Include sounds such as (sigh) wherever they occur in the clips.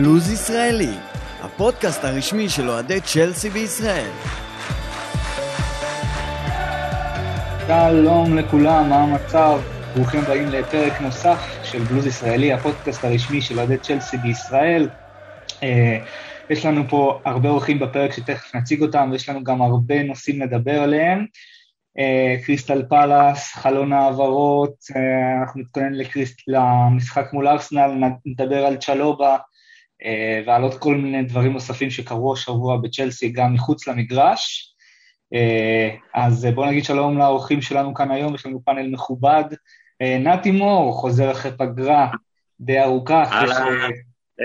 לוז ישראלי, הפודקאסט הרשמי של אוהדי צ'לסי בישראל. שלום לכולם, מה המצב? ברוכים הבאים לפרק נוסף של בלוז ישראלי, הפודקאסט הרשמי של אוהדי צ'לסי בישראל. אה, יש לנו פה הרבה אורחים בפרק שתכף נציג אותם, ויש לנו גם הרבה נושאים לדבר עליהם. אה, קריסטל פלאס, חלון העברות, אה, אנחנו נתכונן למשחק מול ארסנל, נדבר על צ'לובה ועל עוד כל מיני דברים נוספים שקרו השבוע בצ'לסי גם מחוץ למגרש. אז בואו נגיד שלום לאורחים שלנו כאן היום, יש לנו פאנל מכובד. נתי מור חוזר אחרי פגרה די ארוכה.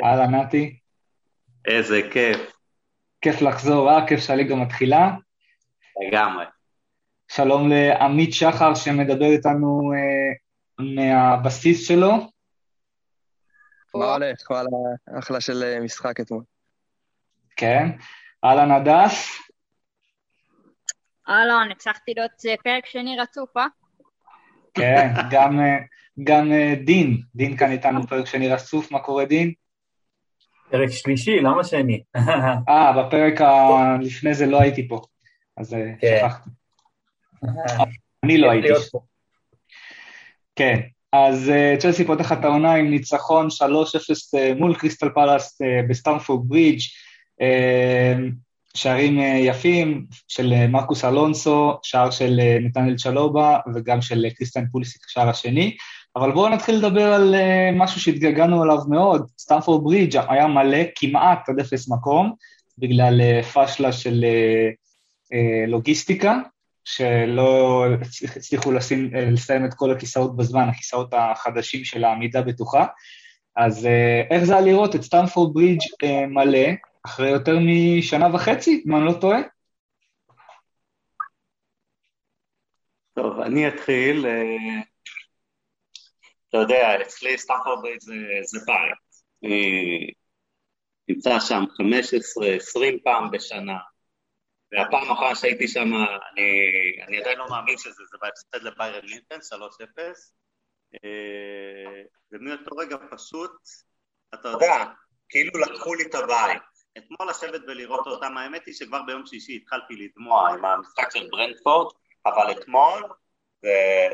אהלן, נתי. איזה כיף. כיף לחזור, אה? כיף שהליגה מתחילה. לגמרי. שלום לעמית שחר שמדבר איתנו אה, מהבסיס שלו. מה הולך? וואלה, אחלה של אה, משחק אתמול. כן. אהלן הדס. אהלן, הצלחתי להיות אה, פרק שני רצוף, אה? כן, (laughs) גם, אה, גם דין, דין כאן איתנו פרק שני רצוף, מה קורה דין? פרק שלישי, למה שני? (laughs) אה, בפרק לפני זה לא הייתי פה, אז כן. שכחתי. אני לא הייתי. כן, אז אה, צ'לסי פותחת את העונה עם ניצחון 3-0 אה, מול קריסטל פלאס אה, בסטמפורד ברידג', שערים יפים של מרקוס אלונסו, שער של נתנאל צ'לובה וגם של קריסטיאן פוליסיק, השער השני. אבל בואו נתחיל לדבר על משהו שהתגעגענו עליו מאוד. סטמפורד ברידג' היה מלא כמעט עד אפס מקום, בגלל פשלה של לוגיסטיקה, שלא הצליחו לשים, לסיים את כל הכיסאות בזמן, הכיסאות החדשים של העמידה בטוחה. אז אה, איך זה היה לראות את סטנפורד ברידג' אה, מלא אחרי יותר משנה וחצי, אם אני לא טועה? טוב, אני אתחיל. אה, אתה יודע, אצלי סטנפורד ברידג' זה, זה בית. נמצא שם 15-20 פעם בשנה. והפעם האחרונה שהייתי שם, אני, עדיין לא מאמין שזה, זה בהפסד לביירן מינטן, 3-0, אה, ומאותו רגע פשוט, אתה יודע, כאילו לקחו לי את הבית. אתמול לשבת ולראות אותם, האמת היא שכבר ביום שישי התחלתי לדמוע עם המשחק של ברנדפורד, אבל אתמול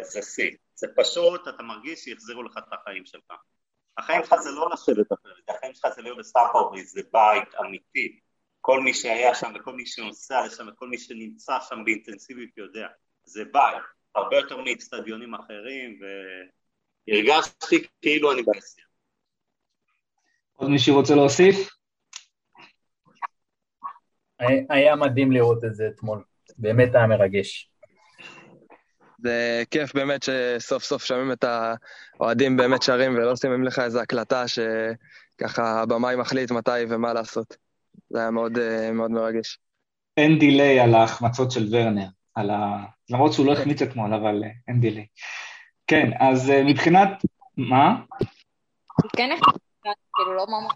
זה שיא. זה פשוט, אתה מרגיש שיחזירו לך את החיים שלך. החיים שלך זה לא לשבת אחרת, החיים שלך זה להיות בסטארט-אפ, זה בית אמיתי. כל מי שהיה שם וכל מי שנוסע לשם וכל מי שנמצא שם באינטנסיביות יודע, זה בית, הרבה יותר מאצטדיונים אחרים והרגשתי כאילו אני בעשייה. עוד מישהו רוצה להוסיף? היה מדהים לראות את זה אתמול, באמת היה מרגש. זה כיף באמת שסוף סוף שומעים את האוהדים באמת שרים ולא שמים לך איזו הקלטה שככה הבמאי מחליט מתי ומה לעשות. זה היה מאוד, אה, מאוד מרגש. אין דיליי על ההחמצות של ורנר, על ה... למרות שהוא לא החמיץ אתמול, אבל אה, אין דיליי. כן, אז אה, מבחינת... מה? כן החמיץ, כאילו לא ממש...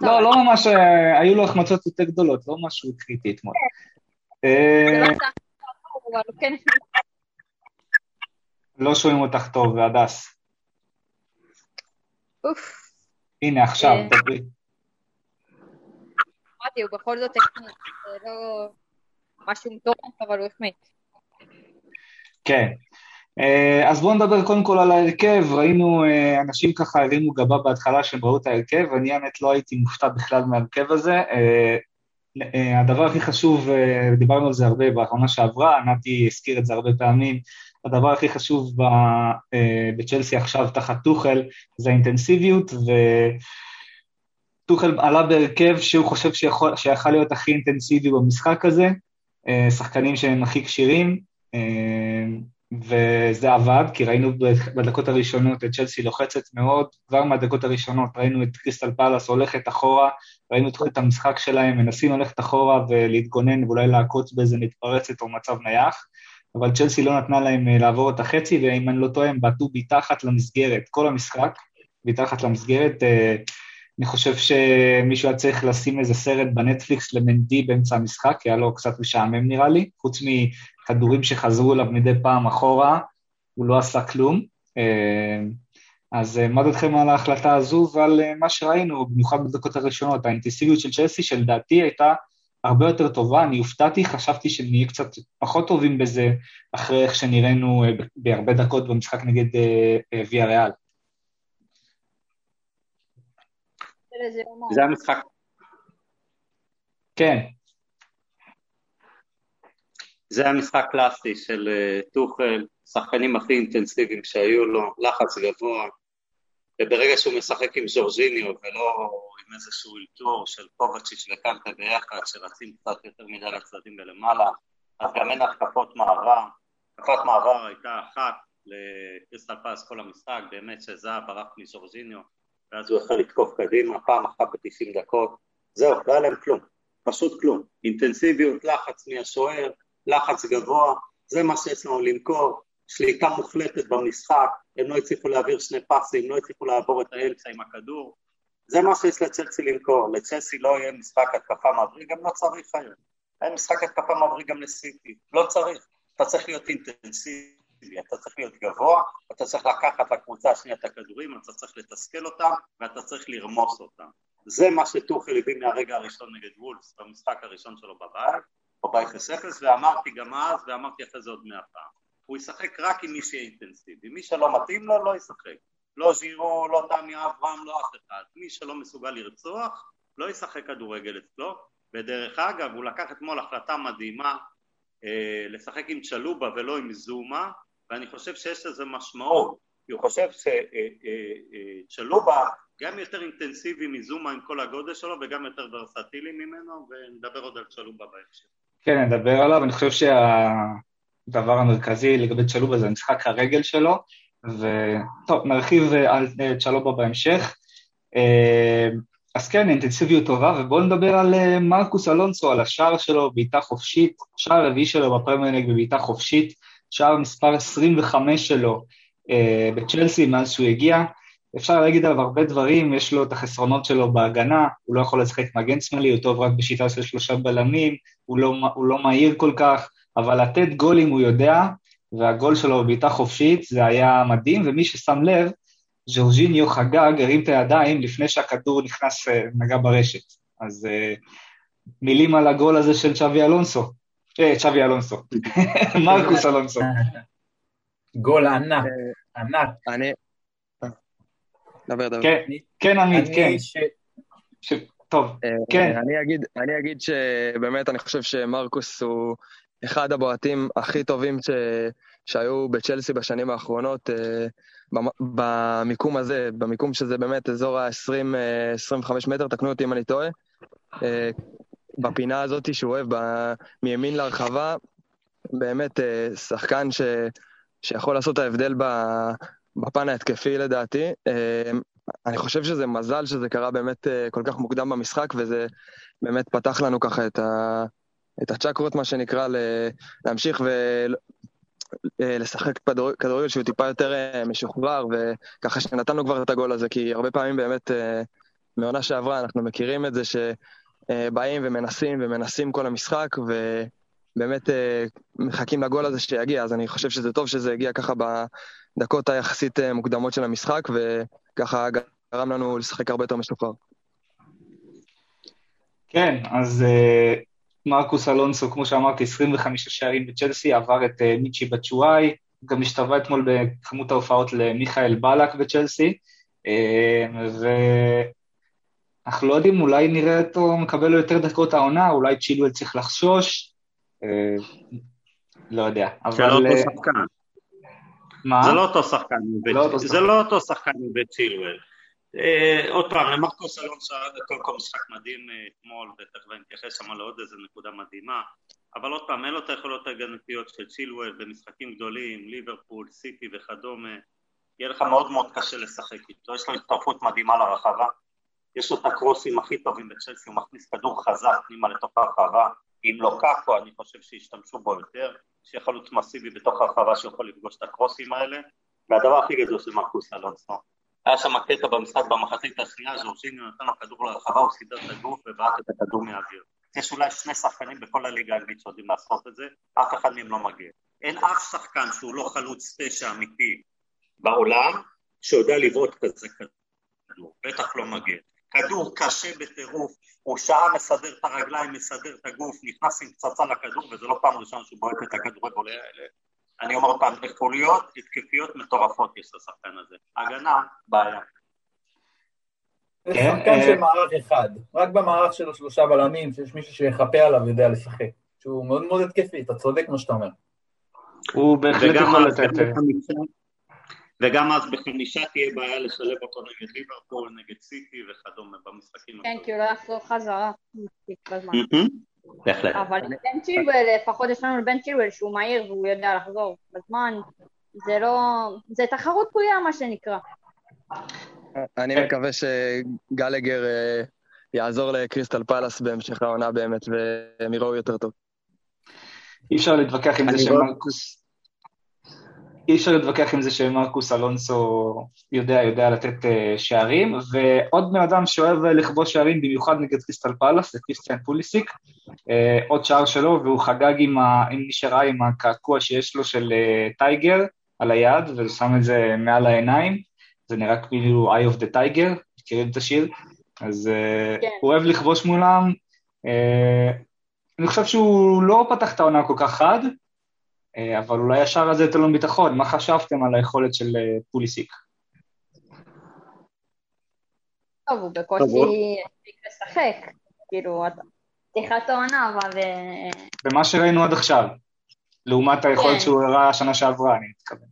לא, לא ממש, היו לו החמצות יותר גדולות, לא משהו קריטי אתמול. כן לא שומעים אותך טוב, הדס. אוף. הנה, עכשיו, דברי. אמרתי, הוא בכל זאת החמיץ, זה לא משהו מטורף, אבל הוא החמיץ. כן. אה, אז בואו נדבר קודם כל על ההרכב, ראינו אה, אנשים ככה הרימו גבה בהתחלה שהם ראו את ההרכב, אני האמת לא הייתי מופתע בכלל מההרכב הזה. אה, הדבר הכי חשוב, דיברנו על זה הרבה באחרונה שעברה, נתי הזכיר את זה הרבה פעמים, הדבר הכי חשוב בצ'לסי עכשיו תחת טוחל זה האינטנסיביות, ו... טוחל עלה בהרכב שהוא חושב שיכול, להיות הכי אינטנסיבי במשחק הזה, אה, שחקנים שהם הכי כשירים, אה, וזה עבד, כי ראינו בדקות הראשונות את צ'לסי לוחצת מאוד, כבר מהדקות הראשונות ראינו את קריסטל פלאס הולכת אחורה, ראינו את המשחק שלהם, מנסים ללכת אחורה ולהתגונן ואולי לעקוץ באיזה מתפרצת או מצב נייח, אבל צ'לסי לא נתנה להם אה, לעבור את החצי, ואם אני לא טועה, הם בעטו מתחת למסגרת, כל המשחק, מתחת למסגרת, אני חושב שמישהו היה צריך לשים איזה סרט בנטפליקס למנדי באמצע המשחק, כי היה לו קצת משעמם נראה לי, חוץ מכדורים שחזרו אליו מדי פעם אחורה, הוא לא עשה כלום. אה, אז אה, מה דעתכם על ההחלטה הזו ועל אה, מה שראינו, במיוחד בדקות הראשונות, האינטנסיביות של צ'לסי, שלדעתי הייתה הרבה יותר טובה, אני הופתעתי, חשבתי שנהיה קצת פחות טובים בזה, אחרי איך שנראינו בהרבה דקות במשחק נגד ויה ריאל. זה המשחק. כן. זה המשחק קלאסי של טוחל, שחקנים הכי אינטנסיביים שהיו לו, לחץ גבוה, וברגע שהוא משחק עם ז'ורג'יניו ולא עם איזשהו אלתור של קובצ'יץ' וקנטה ביחד, שרצים קצת יותר מדי לצדדים ולמעלה, אז גם אין התקפות מעבר. התקפת מעבר הייתה אחת לקריסטל פאס כל המשחק, באמת שזהב ברח מז'ורג'יניו, ואז הוא יכול לתקוף קדימה פעם אחת ב-90 דקות. זהו, לא היה להם כלום, פשוט כלום. אינטנסיביות, לחץ מהשוער, לחץ גבוה, זה מה שיש לנו למכור, שליטה מוחלטת במשחק, הם לא הצליחו להעביר שני פסים, לא הצליחו לעבור את האמצע עם הכדור. זה מה שיש לצלסי למכור, לצלסי לא יהיה משחק התקפה מבריק, גם לא צריך היום. אין משחק התקפה מבריק גם לסיטי, לא צריך. אתה צריך להיות אינטנסיבי, אתה צריך להיות גבוה, אתה צריך לקחת לקבוצה השנייה את הכדורים, אתה צריך לתסכל אותם, ואתה צריך לרמוס אותם. זה מה שטוחל הביא מהרגע הראשון נגד וולס, במשחק הראשון שלו בבית, או ב-0-0, ואמרתי גם אז, ואמרתי אחרי זה עוד מאה פעם. הוא ישחק רק עם מי שיהיה אינטנסיבי, מי שלא מתאים לו לא ישחק, לא ז'ירו, לא תמי אברהם, לא אף אחד, מי שלא מסוגל לרצוח לא ישחק כדורגל אצלו, ודרך אגב הוא לקח אתמול החלטה מדהימה אה, לשחק עם צ'לובה ולא עם זומה, ואני חושב שיש לזה משמעות, כי הוא חושב שצ'לובה אה, אה, גם יותר אינטנסיבי מזומה עם כל הגודל שלו וגם יותר ורסטילי ממנו, ונדבר עוד על צ'לובה בהקשר. כן, נדבר עליו, אני חושב שה... הדבר המרכזי לגבי צ'לובה זה משחק הרגל שלו, וטוב, נרחיב על אה, צ'לובה בהמשך. אה, אז כן, אינטנסיביות טובה, ובואו נדבר על אה, מרקוס אלונסו, על השער שלו, בעיטה חופשית, שער רביעי שלו בפרמייר בבעיטה חופשית, שער מספר 25 שלו בצ'לסי מאז שהוא הגיע. אפשר להגיד עליו הרבה דברים, יש לו את החסרונות שלו בהגנה, הוא לא יכול לשחק מגן שמאלי, הוא טוב רק בשיטה של שלושה בלמים, הוא לא, הוא לא מהיר כל כך, אבל לתת גולים הוא יודע, והגול שלו בבעיטה חופשית זה היה מדהים, ומי ששם לב, ז'ורג'יניו חגג, הרים את הידיים לפני שהכדור נכנס, אה, נגע ברשת. אז uh, מילים על הגול הזה של צ'אבי אלונסו. אה, צ'אבי אלונסו. (laughs) מרקוס אלונסו. גול ענק, ענק. אני... דבר, דבר. כן, כן, עמית, כן. טוב, כן. אני אגיד שבאמת אני חושב שמרקוס הוא אחד הבועטים הכי טובים ש... שהיו בצ'לסי בשנים האחרונות, אה, במיקום הזה, במיקום שזה באמת אזור ה-20-25 מטר, תקנו אותי אם אני טועה, אה, בפינה הזאת שהוא אוהב. מימין להרחבה, באמת אה, שחקן ש... שיכול לעשות את ההבדל. בפן ההתקפי לדעתי. אני חושב שזה מזל שזה קרה באמת כל כך מוקדם במשחק, וזה באמת פתח לנו ככה את ה... את הצ'קרות, מה שנקרא, להמשיך ולשחק אה, כדורגל שהוא טיפה יותר אה, משוחרר, וככה שנתנו כבר את הגול הזה, כי הרבה פעמים באמת, אה, מעונה שעברה, אנחנו מכירים את זה שבאים ומנסים ומנסים כל המשחק, ובאמת מחכים לגול הזה שיגיע, אז אני חושב שזה טוב שזה הגיע ככה בדקות היחסית מוקדמות של המשחק, וככה גרם לנו לשחק הרבה יותר משוחרר. כן, אז מרקוס אלונסו, כמו שאמרתי, 25 שערים בצ'לסי, עבר את uh, מיצ'י בצ'ואי, גם השתווה אתמול בכמות ההופעות למיכאל בלק בצ'לסי, uh, ואנחנו לא יודעים, אולי נראה אותו מקבל לו יותר דקות העונה, אולי צ'ילואל צריך לחשוש, uh, לא יודע, אבל... זה לא אותו שחקן. מה? זה לא אותו שחקן, לא זה לא אותו שחקן בצ'ילואל. אה, עוד פעם, למרקוס אלונסו היה קודם כל משחק מדהים אה, אתמול, ותכף אני אתייחס שם לעוד איזה נקודה מדהימה, אבל עוד פעם, אין לו את היכולות ההגנתיות של צ'ילואל במשחקים גדולים, ליברפול, סיטי וכדומה, יהיה לך מאוד מאוד קשה לשחק איתו, יש לו הצטרפות מדהימה לרחבה, יש לו את הקרוסים הכי טובים בצ'לסי, הוא מכניס כדור חזק פנימה לתוך הרחבה, אם לא קאקו אני חושב שישתמשו בו יותר, שיהיה חלוץ מסיבי בתוך הרחבה שיכול לפגוש את הקרוסים האלה, והדבר הכי גדול של מרקוס אלונסו היה שם קטע במשחק במחצית השנייה, ז'ורז'יניו נתן לו כדור לרחבה, הוא סידר את הגוף ובעט את הכדור מהאוויר. יש אולי שני שחקנים בכל הליגה האנגלית שיודעים לעשות את זה, אף אחד מהם לא מגיע. אין אף שחקן שהוא לא חלוץ תשע אמיתי בעולם, שיודע לבעוט כזה כדור, בטח לא מגן. כדור קשה בטירוף, הוא שעה מסדר את הרגליים, מסדר את הגוף, נכנס עם פצצה לכדור, וזה לא פעם ראשונה שהוא בועט את הכדורי בולי האלה. אני אומר פעם, יכוליות התקפיות מטורפות יש לשחקן הזה. הגנה, בעיה. זה כן, שחקן אה, של מערך אחד. רק במערך של השלושה בלמים, שיש מישהו שיכפה עליו ויודע לשחק. שהוא מאוד מאוד התקפי, אתה צודק מה שאתה אומר. הוא בהחלט יכול לתת... וגם אז בחמישה תהיה בעיה לשלב אותו נגד ליברפול, נגד סיטי וכדומה במשחקים. כן, כי הוא לא יחזור חזרה מספיק בזמן. בהחלט. אבל בן צ'ילואל, לפחות יש לנו בן צ'ילואל שהוא מהיר והוא יודע לחזור בזמן. זה לא... זה תחרות פריאה מה שנקרא. אני כן. מקווה שגלגר אה, יעזור לקריסטל פלאס בהמשך העונה באמת, והם יראו יותר טוב. אי אפשר להתווכח עם זה שמרקוס... אי אפשר להתווכח עם זה שמרקוס אלונסו יודע, יודע לתת אה, שערים, ועוד בן אדם שאוהב אה, לכבוש שערים, במיוחד נגד קריסטל פלאס, זה קריסטיאן פוליסיק, אה, עוד שער שלו, והוא חגג עם, ה, עם מי שראה עם הקעקוע שיש לו של טייגר על היד, ושם את זה מעל העיניים, זה נראה כאילו Eye of the Tiger, מכירים את השיר? אז כן. הוא אוהב לכבוש מולם, אני חושב שהוא לא פתח את העונה כל כך חד, אבל אולי השער הזה ייתן לו ביטחון. מה חשבתם על היכולת של אה, פוליסיק? טוב, הוא בקושי הספיק לשחק. כאילו, אתה- פתיחת העונה, אבל... אה, במה שראינו עד עכשיו, לעומת היכולת כן. שהוא הראה השנה שעברה, אני מתכוון.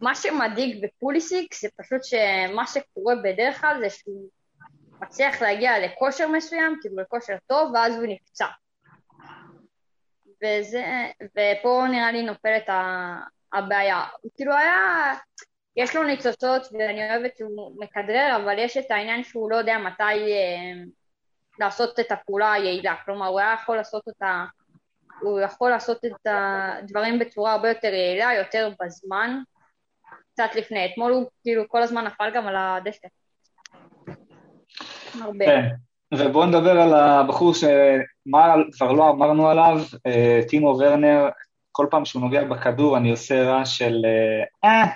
מה שמדאיג בפוליסיק זה פשוט שמה שקורה בדרך כלל זה שהוא מצליח להגיע לכושר מסוים, כאילו לכושר טוב, ואז הוא נפצע. וזה, ופה נראה לי נופלת ה- הבעיה. כאילו היה, יש לו ניצוצות ואני אוהבת שהוא מכדרר, אבל יש את העניין שהוא לא יודע מתי אה, לעשות את הפעולה היעילה. כלומר, הוא היה יכול לעשות אותה, הוא יכול לעשות את הדברים בצורה הרבה יותר יעילה, יותר בזמן, קצת לפני. אתמול הוא כאילו כל הזמן נפל גם על הדשא. הרבה. כן, ובואו נדבר על הבחור שמה כבר לא אמרנו עליו, אה, טימו ורנר, כל פעם שהוא נוגע בכדור אני עושה רעש של אה, אה,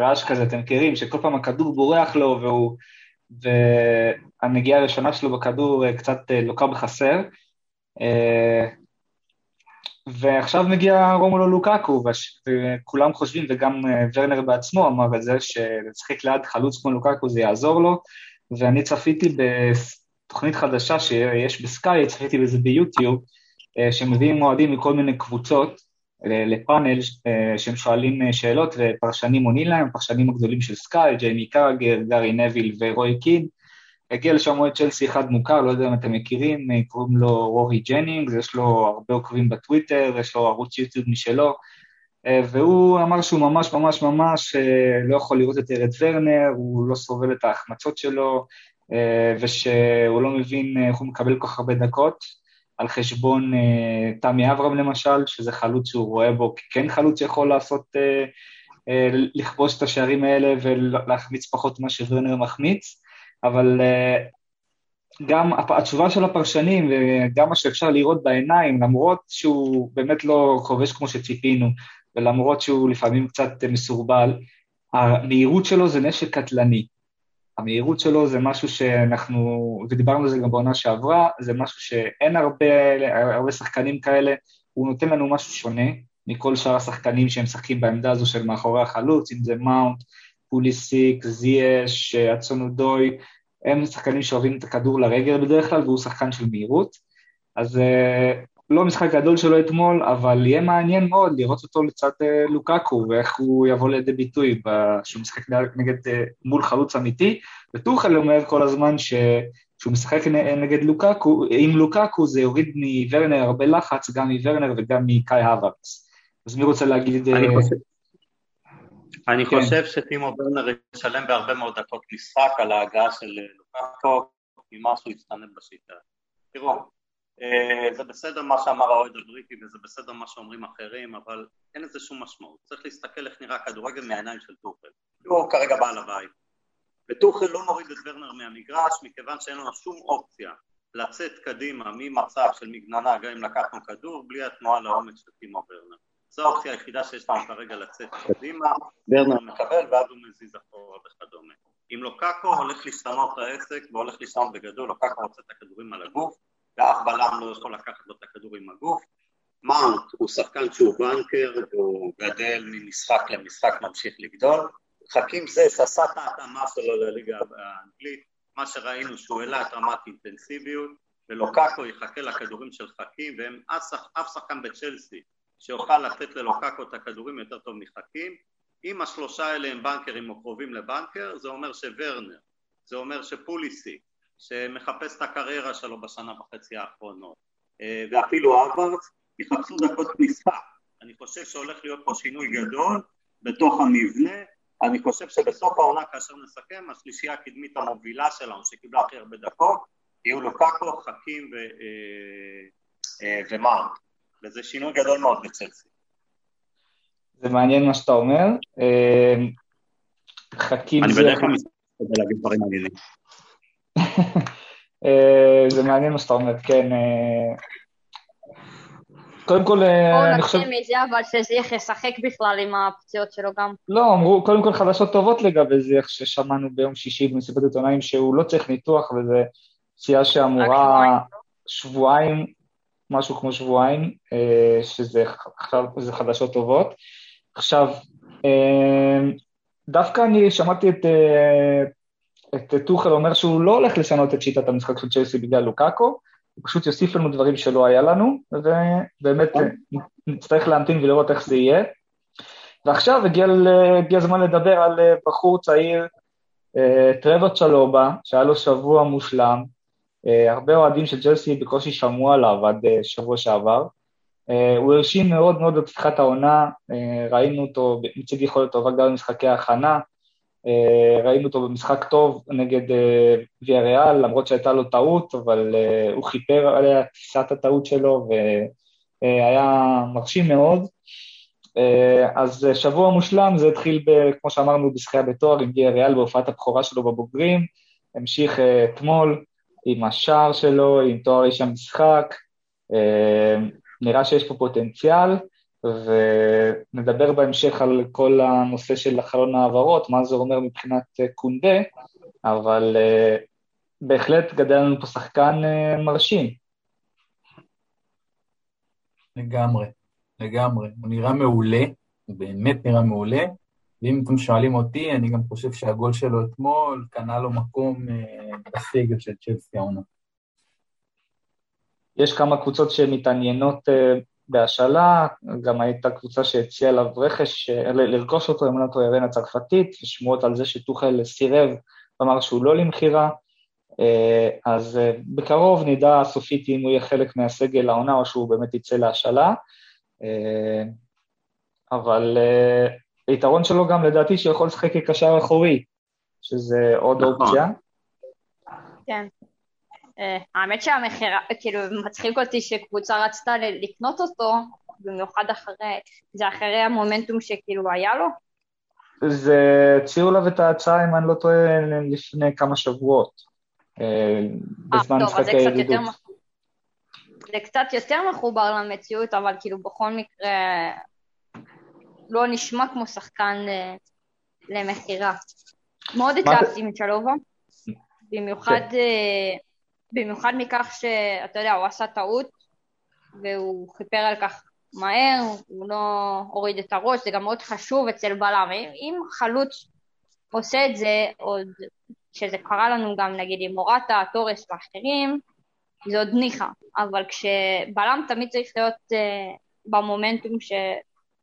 רעש כזה, אתם מכירים, שכל פעם הכדור בורח לו והוא, והנגיעה הראשונה שלו בכדור אה, קצת לוקה בחסר. ועכשיו מגיע רומלו לוקקו, וכולם חושבים, וגם ורנר בעצמו אמר את זה, שלשחק ליד חלוץ כמו לוקקו זה יעזור לו, ואני צפיתי בתוכנית חדשה שיש בסקאי, צפיתי בזה ביוטיוב, אה, שמביאים אוהדים מכל מיני קבוצות אה, לפאנל אה, שהם שואלים שאלות ופרשנים עונים להם, הפרשנים הגדולים של סקאי, ג'יימי קראגר, גארי נביל ורוי קין. הגיע לשם אוהד צ'לסי אחד מוכר, לא יודע אם אתם מכירים, קוראים לו רורי ג'נינגס, יש לו הרבה עוקבים בטוויטר, יש לו ערוץ יוטיוב משלו, והוא אמר שהוא ממש ממש ממש לא יכול לראות את ורנר, הוא לא סובל את ההחמצות שלו, ושהוא לא מבין אה, איך הוא מקבל כל כך הרבה דקות, על חשבון אה, תמי אברהם למשל, שזה חלוץ שהוא רואה בו ככן חלוץ שיכול לעשות, אה, אה, לכבוש את השערים האלה ולהחמיץ פחות ממה שוורנר מחמיץ, אבל אה, גם התשובה של הפרשנים וגם מה שאפשר לראות בעיניים, למרות שהוא באמת לא כובש כמו שציפינו, ולמרות שהוא לפעמים קצת אה, מסורבל, המהירות שלו זה נשק קטלני. המהירות שלו זה משהו שאנחנו, ודיברנו על זה גם בעונה שעברה, זה משהו שאין הרבה, הרבה שחקנים כאלה, הוא נותן לנו משהו שונה מכל שאר השחקנים שהם משחקים בעמדה הזו של מאחורי החלוץ, אם זה מאונט, פוליסיק, זייש, אצונודוי, הם שחקנים שאוהבים את הכדור לרגל בדרך כלל, והוא שחקן של מהירות. אז אה, לא משחק גדול שלו אתמול, אבל יהיה מעניין מאוד לראות אותו לצד אה, לוקקו, ואיך הוא יבוא לידי ביטוי כשהוא משחק נגד, אה, מול חלוץ אמיתי. וטוחל אומר כל הזמן ש... כשהוא משחק נגד לוקקו, עם לוקקו זה יוריד מוורנר הרבה לחץ, גם מוורנר וגם מקאי הווארץ. אז מי רוצה להגיד... אני אה, חושב- אני כן. חושב שטימו ורנר ישלם בהרבה מאוד דקות משחק על ההגעה של לוקאקו, אם משהו יצטנן בשיטה. תראו, זה בסדר מה שאמר האוהד הבריטי וזה בסדר מה שאומרים אחרים, אבל אין לזה שום משמעות. צריך להסתכל איך נראה הכדורגל מהעיניים של טוחל. הוא כרגע בעל הבית. וטוחל לא מוריד את ורנר מהמגרש מכיוון שאין לנו שום אופציה לצאת קדימה ממצב של מגננה גם אם לקחנו כדור בלי התנועה לעומק של טימו ורנר. זו האופציה היחידה שיש לנו כרגע לצאת קדימה, ורנר מקבל ואז הוא מזיז אחורה וכדומה. אם לוקקו הולך להשתנות העסק והולך להשתנות בגדול, לוקקו רוצה את הכדורים על הגוף, ואף בלם לא יכול לקחת לו את הכדור עם הגוף. מאונט הוא שחקן שהוא בנקר, והוא גדל ממשחק למשחק, ממשיך לגדול. חכים זה שעשה את ההתאמה שלו לליגה האנגלית, מה שראינו שהוא העלה את רמת אינטנסיביות, ולוקקו יחכה לכדורים של חכים, והם אף שחקן בצ'לסי שיוכל לתת ללוקקו את הכדורים יותר טוב מחכים. אם השלושה האלה הם בנקרים או קרובים לבנקר, זה אומר שוורנר, זה אומר שפוליסי, שמחפש את הקריירה שלו בשנה וחצי האחרונות, אה, ואפילו אברץ, יחפשו דקות משחק. אני חושב שהולך להיות פה שינוי גדול בתוך המבנה, אני חושב שבסוף העונה כאשר נסכם, השלישייה הקדמית המובילה שלנו שקיבלה הכי הרבה דקות, יהיו לוקקו, חכים ו... אה, אה, ומארק. וזה שינוי גדול מאוד בצלסי. זה מעניין מה שאתה אומר. חכים זה... אני בדרך כלל מסתכל להגיד דברים מעניינים. אה, זה מעניין מה שאתה אומר, כן. אה, קודם כל, אני חושב... בואו נתחיל מזה, אבל שזיח ישחק בכלל עם הפציעות שלו גם. לא, אמרו, קודם כל חדשות טובות לגבי זיח, ששמענו ביום שישי במסיבת עיתונאים שהוא לא צריך ניתוח, וזה פציעה שאמורה שבועיים משהו כמו שבועיים, אה, שזה חדשות טובות. עכשיו, אה, דווקא אני שמעתי אה, את טוחל אומר שהוא לא הולך לשנות את שיטת המשחק של צ'לסי בגלל לוקאקו, הוא פשוט יוסיף לנו דברים שלא היה לנו, ובאמת נצטרך להמתין ולראות איך זה יהיה. ועכשיו הגיע, הגיע הזמן לדבר על בחור צעיר, טרוור צ'לובה, שהיה לו שבוע מושלם, אה, הרבה אוהדים של ג'לסי בקושי שמעו עליו עד אה, שבוע שעבר. אה, הוא הרשים מאוד מאוד בפתיחת העונה, ראינו אותו מציג יכולת טובה גם במשחקי ההכנה, ראינו אותו במשחק טוב נגד ויה ריאל, למרות שהייתה לו טעות, אבל הוא חיפר עליה תפיסת הטעות שלו והיה מרשים מאוד. אז שבוע מושלם, זה התחיל, ב, כמו שאמרנו, בשחייה בתואר עם ויה ריאל בהופעת הבכורה שלו בבוגרים, המשיך אתמול, עם השער שלו, עם תואר איש המשחק, אה, נראה שיש פה פוטנציאל, ונדבר בהמשך על כל הנושא של חלון העברות, מה זה אומר מבחינת אה, קונדה, אבל אה, בהחלט גדל לנו פה שחקן מרשים. לגמרי, לגמרי. הוא נראה מעולה, הוא באמת נראה מעולה. ואם אתם שואלים אותי, אני גם חושב שהגול שלו אתמול קנה לו מקום אה, בסגל של צ'לסי העונה. יש כמה קבוצות שמתעניינות אה, בהשאלה, גם הייתה קבוצה שהציעה עליו רכש, אה, לרכוש אותו, אם לא טועה, הצרפתית, ושמועות על זה שטוחל סירב, אמר שהוא לא למכירה, אז בקרוב נדע סופית אם הוא יהיה חלק מהסגל העונה או שהוא באמת יצא להשאלה, אבל היתרון שלו גם לדעתי שיכול לשחק כקשר אחורי, שזה עוד נכון. אופציה. כן. האמת שהמכירה, כאילו, מצחיק אותי שקבוצה רצתה לקנות אותו, במיוחד אחרי, זה אחרי המומנטום שכאילו היה לו? זה, הציעו לו את ההצעה, אם אני לא טועה, לפני כמה שבועות. אה, בזמן משחקי הידידות. זה קצת יותר מחובר למציאות, אבל כאילו בכל מקרה לא נשמע כמו שחקן אה, למכירה. מאוד התאהבתי מצ'לובה, במיוחד, כן. במיוחד מכך שאתה יודע, הוא עשה טעות והוא חיפר על כך מהר, הוא לא הוריד את הראש, זה גם מאוד חשוב אצל בלם. אם חלוץ עושה את זה, עוד שזה קרה לנו גם נגיד עם מורטה, טורס ואחרים, זה עוד ניחא, אבל כשבלם תמיד צריך להיות uh, במומנטום ש...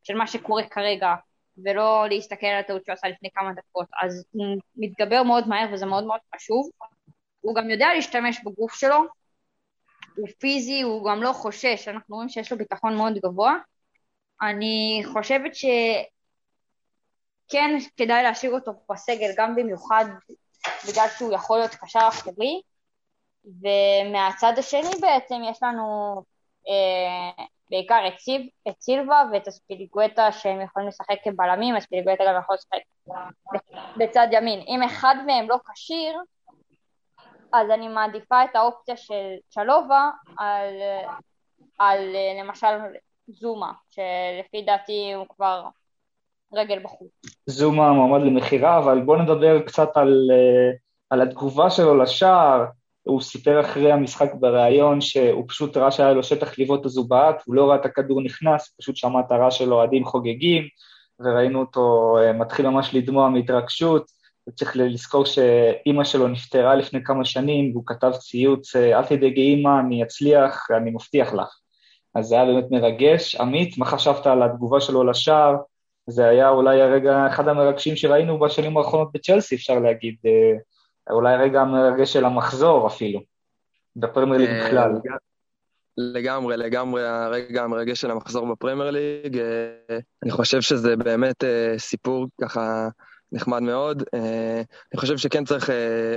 של מה שקורה כרגע, ולא להסתכל על הטעות שהוא עשה לפני כמה דקות, אז הוא מתגבר מאוד מהר וזה מאוד מאוד חשוב. הוא גם יודע להשתמש בגוף שלו, הוא פיזי, הוא גם לא חושש, אנחנו רואים שיש לו ביטחון מאוד גבוה. אני חושבת שכן כדאי להשאיר אותו בסגל, גם במיוחד בגלל שהוא יכול להיות קשר אחורי, ומהצד השני בעצם יש לנו אה, בעיקר את, סיב, את סילבה ואת אספיליגואטה שהם יכולים לשחק כבלמים, אספיליגואטה גם יכול לשחק בצד ימין. אם אחד מהם לא כשיר, אז אני מעדיפה את האופציה של צ'לובה על, על למשל זומה, שלפי דעתי הוא כבר רגל בחוץ. זומה מועמד למכירה, אבל בואו נדבר קצת על, אה, על התגובה שלו לשער. הוא סיפר אחרי המשחק בריאיון שהוא פשוט ראה שהיה לו שטח לבעוט אז הוא בעט, הוא לא ראה את הכדור נכנס, פשוט שמע את הרעש של אוהדים חוגגים, וראינו אותו אה, מתחיל ממש לדמוע מהתרגשות. וצריך לזכור שאימא שלו נפטרה לפני כמה שנים, והוא כתב ציוץ, אה, אל תדאגי אימא, אני אצליח, אני מבטיח לך. אז זה היה באמת מרגש. עמית, מה חשבת על התגובה שלו לשער? זה היה אולי הרגע, אחד המרגשים שראינו בשנים האחרונות בצ'לסי, אפשר להגיד. אה, אולי הרגע המרגש של המחזור אפילו, בפרמייר ליג אה, בכלל. לגמרי, לגמרי הרגע המרגש של המחזור בפרמייר ליג. אני חושב שזה באמת סיפור ככה נחמד מאוד. אה, אני חושב שכן צריך אה,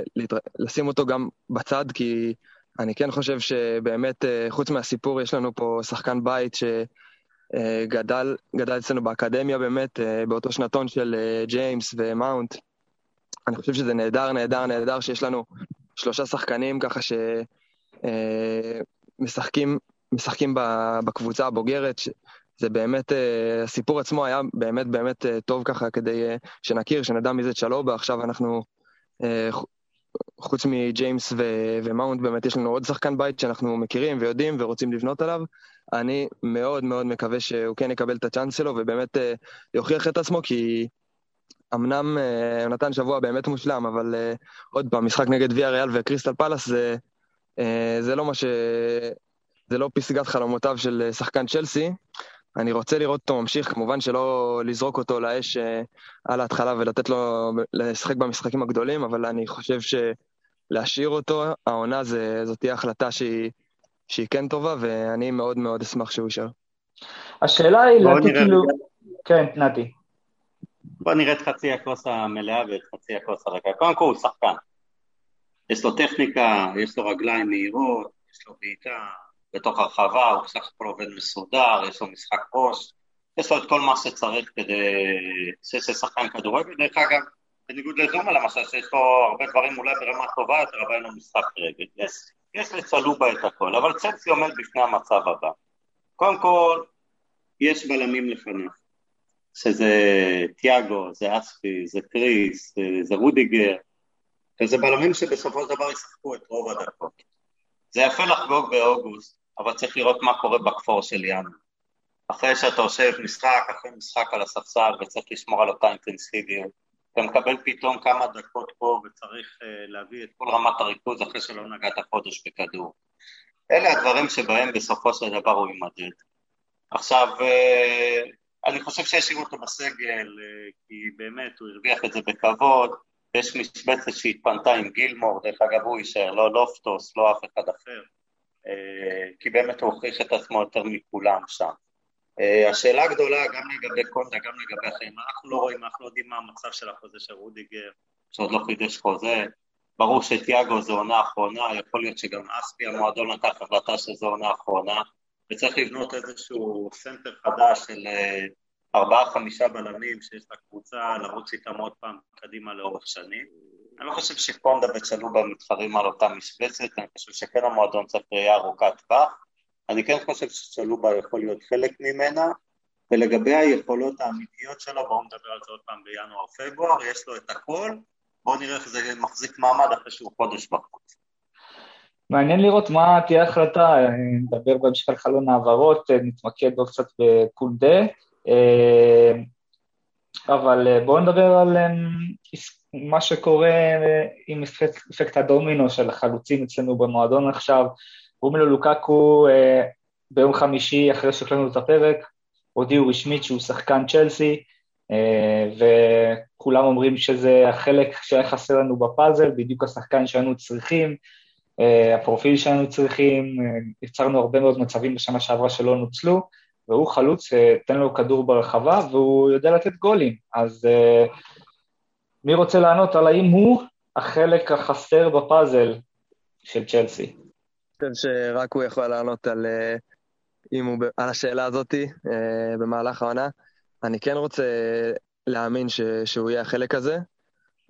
לשים אותו גם בצד, כי אני כן חושב שבאמת, אה, חוץ מהסיפור, יש לנו פה שחקן בית שגדל גדל אצלנו באקדמיה באמת, באותו שנתון של ג'יימס ומאונט. אני חושב שזה נהדר, נהדר, נהדר שיש לנו שלושה שחקנים ככה שמשחקים משחקים בקבוצה הבוגרת, זה באמת, uh, הסיפור עצמו היה באמת באמת uh, טוב ככה כדי uh, שנכיר, שנדע מי זה צ'לובה. עכשיו אנחנו, חוץ מג'יימס ו- ומאונט, באמת יש לנו עוד שחקן בית שאנחנו מכירים ויודעים ורוצים לבנות עליו. אני מאוד מאוד מקווה שהוא כן יקבל את הצ'אנס שלו ובאמת יוכיח את עצמו, כי אמנם הוא נתן שבוע באמת מושלם, אבל עוד פעם, משחק נגד ויה ריאל וקריסטל פלאס זה, זה לא מה ש... זה לא פסגת חלומותיו של שחקן צ'לסי, אני רוצה לראות אותו ממשיך, כמובן שלא לזרוק אותו לאש אה, על ההתחלה ולתת לו לשחק במשחקים הגדולים, אבל אני חושב שלהשאיר אותו, העונה זה, זאת תהיה החלטה שהיא, שהיא כן טובה, ואני מאוד מאוד אשמח שהוא יישאר. השאלה היא, לדעתי כאילו... כן, נתי. בוא נראה את חצי הכוס המלאה ואת חצי הכוס הריקה. קודם כל הוא שחקן. יש לו טכניקה, יש לו רגליים מהירות, יש לו בעיטה, בתוך הרחבה, הוא בסך הכל עובד מסודר, יש לו משחק ראש, יש לו את כל מה שצריך כדי שיש שחקן כדורגל. דרך אגב, בניגוד לזומה למשל, שיש לו הרבה דברים אולי ברמה טובה יותר, אבל אין לו משחק רגל. יש, יש לצלובה את הכל, אבל צלסי עומד בפני המצב הבא. קודם כל, יש בלמים לפניו, שזה תיאגו, זה אספי, זה קריס, זה רודיגר, וזה בלמים שבסופו של דבר ישחקו את רוב הדקות. זה יפה לחגוג באוגוסט, אבל צריך לראות מה קורה בכפור של ינואר. אחרי שאתה יושב משחק, אחרי משחק על הספסל וצריך לשמור על אותה אינטנסיביות, אתה מקבל פתאום כמה דקות פה וצריך uh, להביא את כל רמת הריכוז אחרי שלא נגעת חודש בכדור. אלה הדברים שבהם בסופו של דבר הוא יימדד. עכשיו, uh, אני חושב שישאירו אותו בסגל, uh, כי באמת הוא הרוויח את זה בכבוד, יש משבצת שהתפנתה עם גילמור, דרך אגב הוא יישאר, לא לופטוס, לא אף אחד אחר. אה, כי באמת הוא הוכיח את עצמו יותר מכולם שם. אה, השאלה הגדולה, גם לגבי קונדה, גם לגבי אחרים, אנחנו לא רואים, אנחנו לא יודעים מה המצב של החוזה של רודיגר, שעוד לא חידש חוזה, ברור שתיאגו זו עונה אחרונה, יכול להיות שגם אספי המועדון לקח החלטה שזו עונה אחרונה, וצריך לבנות איזשהו סנטר חדש של אה, ארבעה-חמישה בלמים שיש לקבוצה, לרוץ איתם עוד פעם קדימה לאורך שנים. אני לא חושב שקונדה וצ'לובה מתחרים על אותה משבצת, אני חושב שכן המועדון צריך ראייה ארוכת טווח. אני כן חושב שצ'לובה יכול להיות חלק ממנה, ולגבי היכולות האמיתיות שלו, בואו נדבר על זה עוד פעם בינואר-פברואר, יש לו את הכל, בואו נראה איך זה מחזיק מעמד אחרי שהוא חודש בחוץ. מעניין לראות מה תהיה ההחלטה, נדבר בהמשך על חלון העברות, נתמקד עוד קצת בקונדה, אבל בואו נדבר על מה שקורה עם אפקט הדומינו של החלוצים אצלנו במועדון עכשיו. רומלו לוקקו אה, ביום חמישי, אחרי שהקלטנו את הפרק, הודיעו רשמית שהוא שחקן צ'לסי, אה, וכולם אומרים שזה החלק שהיה חסר לנו בפאזל, בדיוק השחקן שהיינו צריכים, אה, הפרופיל שהיינו צריכים, יצרנו הרבה מאוד מצבים בשנה שעברה שלא נוצלו, והוא חלוץ, תן לו כדור ברחבה, והוא יודע לתת גולים. אז מי רוצה לענות על האם הוא החלק החסר בפאזל של צ'לסי? אני חושב שרק הוא יכול לענות על, אה, אם הוא, על השאלה הזאת אה, במהלך העונה. אני כן רוצה להאמין ש, שהוא יהיה החלק הזה.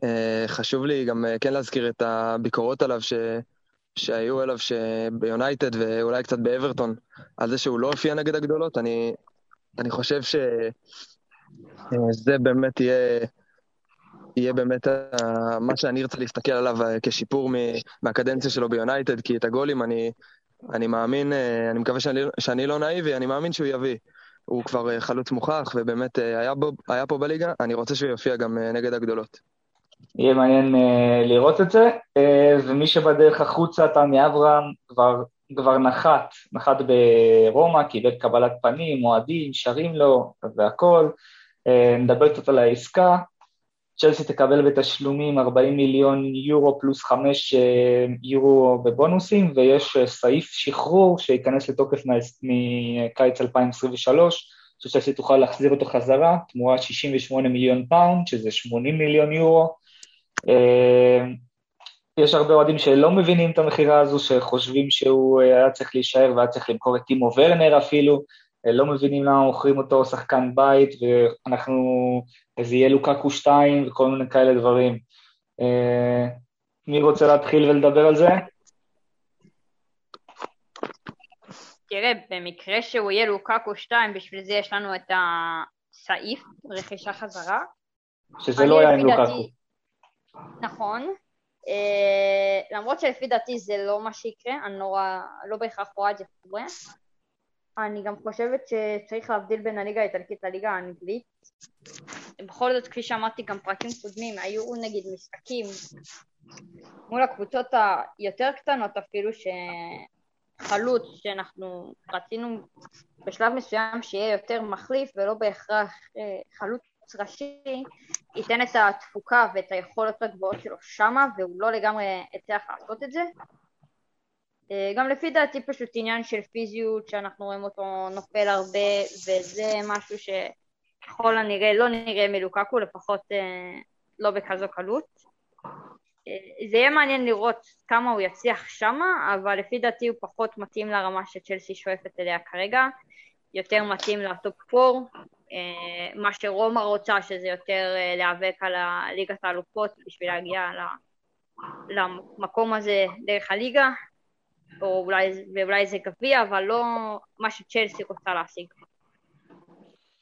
אה, חשוב לי גם כן להזכיר את הביקורות עליו ש, שהיו אליו ביונייטד ואולי קצת באברטון, על זה שהוא לא הופיע נגד הגדולות, אני, אני חושב שזה באמת יהיה, יהיה באמת מה שאני ארצה להסתכל עליו כשיפור מהקדנציה שלו ביונייטד, כי את הגולים אני, אני מאמין, אני מקווה שאני, שאני לא נאיבי, אני מאמין שהוא יביא. הוא כבר חלוץ מוכח, ובאמת היה, בו, היה פה בליגה, אני רוצה שהוא יופיע גם נגד הגדולות. יהיה מעניין uh, לראות את זה, uh, ומי שבדרך החוצה, תמי אברהם, כבר, כבר נחת, נחת ברומא, קיבל קבלת פנים, אוהדים, שרים לו והכול. Uh, נדבר קצת על העסקה. צ'לסי תקבל בתשלומים 40 מיליון יורו פלוס 5 יורו בבונוסים, ויש סעיף שחרור שייכנס לתוקף מקיץ 2023, שצ'לסי תוכל להחזיר אותו חזרה, תמורת 68 מיליון פאונד, שזה 80 מיליון יורו. אה, יש הרבה אוהדים שלא מבינים את המכירה הזו, שחושבים שהוא אה, היה צריך להישאר והיה צריך למכור את טימו ורנר אפילו, אה, לא מבינים למה מוכרים אותו שחקן בית, ואנחנו, זה יהיה לוקקו 2 וכל מיני כאלה דברים. מי רוצה להתחיל ולדבר על זה? תראה, במקרה שהוא יהיה לוקקו 2, בשביל זה יש לנו את הסעיף, רכישה חזרה. שזה לא היה עם לוקקו. נכון. Uh, למרות שלפי דעתי זה לא מה שיקרה, אני לא, לא בהכרח רואה את זה קורה. אני גם חושבת שצריך להבדיל בין הליגה האיטלקית לליגה האנגלית. בכל זאת, כפי שאמרתי גם פרקים קודמים, היו נגיד משחקים מול הקבוצות היותר קטנות אפילו, שחלוץ שאנחנו רצינו בשלב מסוים שיהיה יותר מחליף ולא בהכרח אה, חלוץ ראשי ייתן את התפוקה ואת היכולות הגבוהות שלו שמה והוא לא לגמרי הצליח לעשות את זה גם לפי דעתי פשוט עניין של פיזיות שאנחנו רואים אותו נופל הרבה וזה משהו שככל הנראה לא נראה מלוקקו לפחות אה, לא בכזו קלות. אה, זה יהיה מעניין לראות כמה הוא יצליח שמה אבל לפי דעתי הוא פחות מתאים לרמה שצ'לסי שואפת אליה כרגע. יותר מתאים לטופ 4 אה, מה שרומא רוצה, שזה יותר אה, להיאבק על ליגת האלופות בשביל להגיע למקום הזה דרך הליגה, או אולי, ואולי זה גביע, אבל לא מה שצ'לסי רוצה להשיג.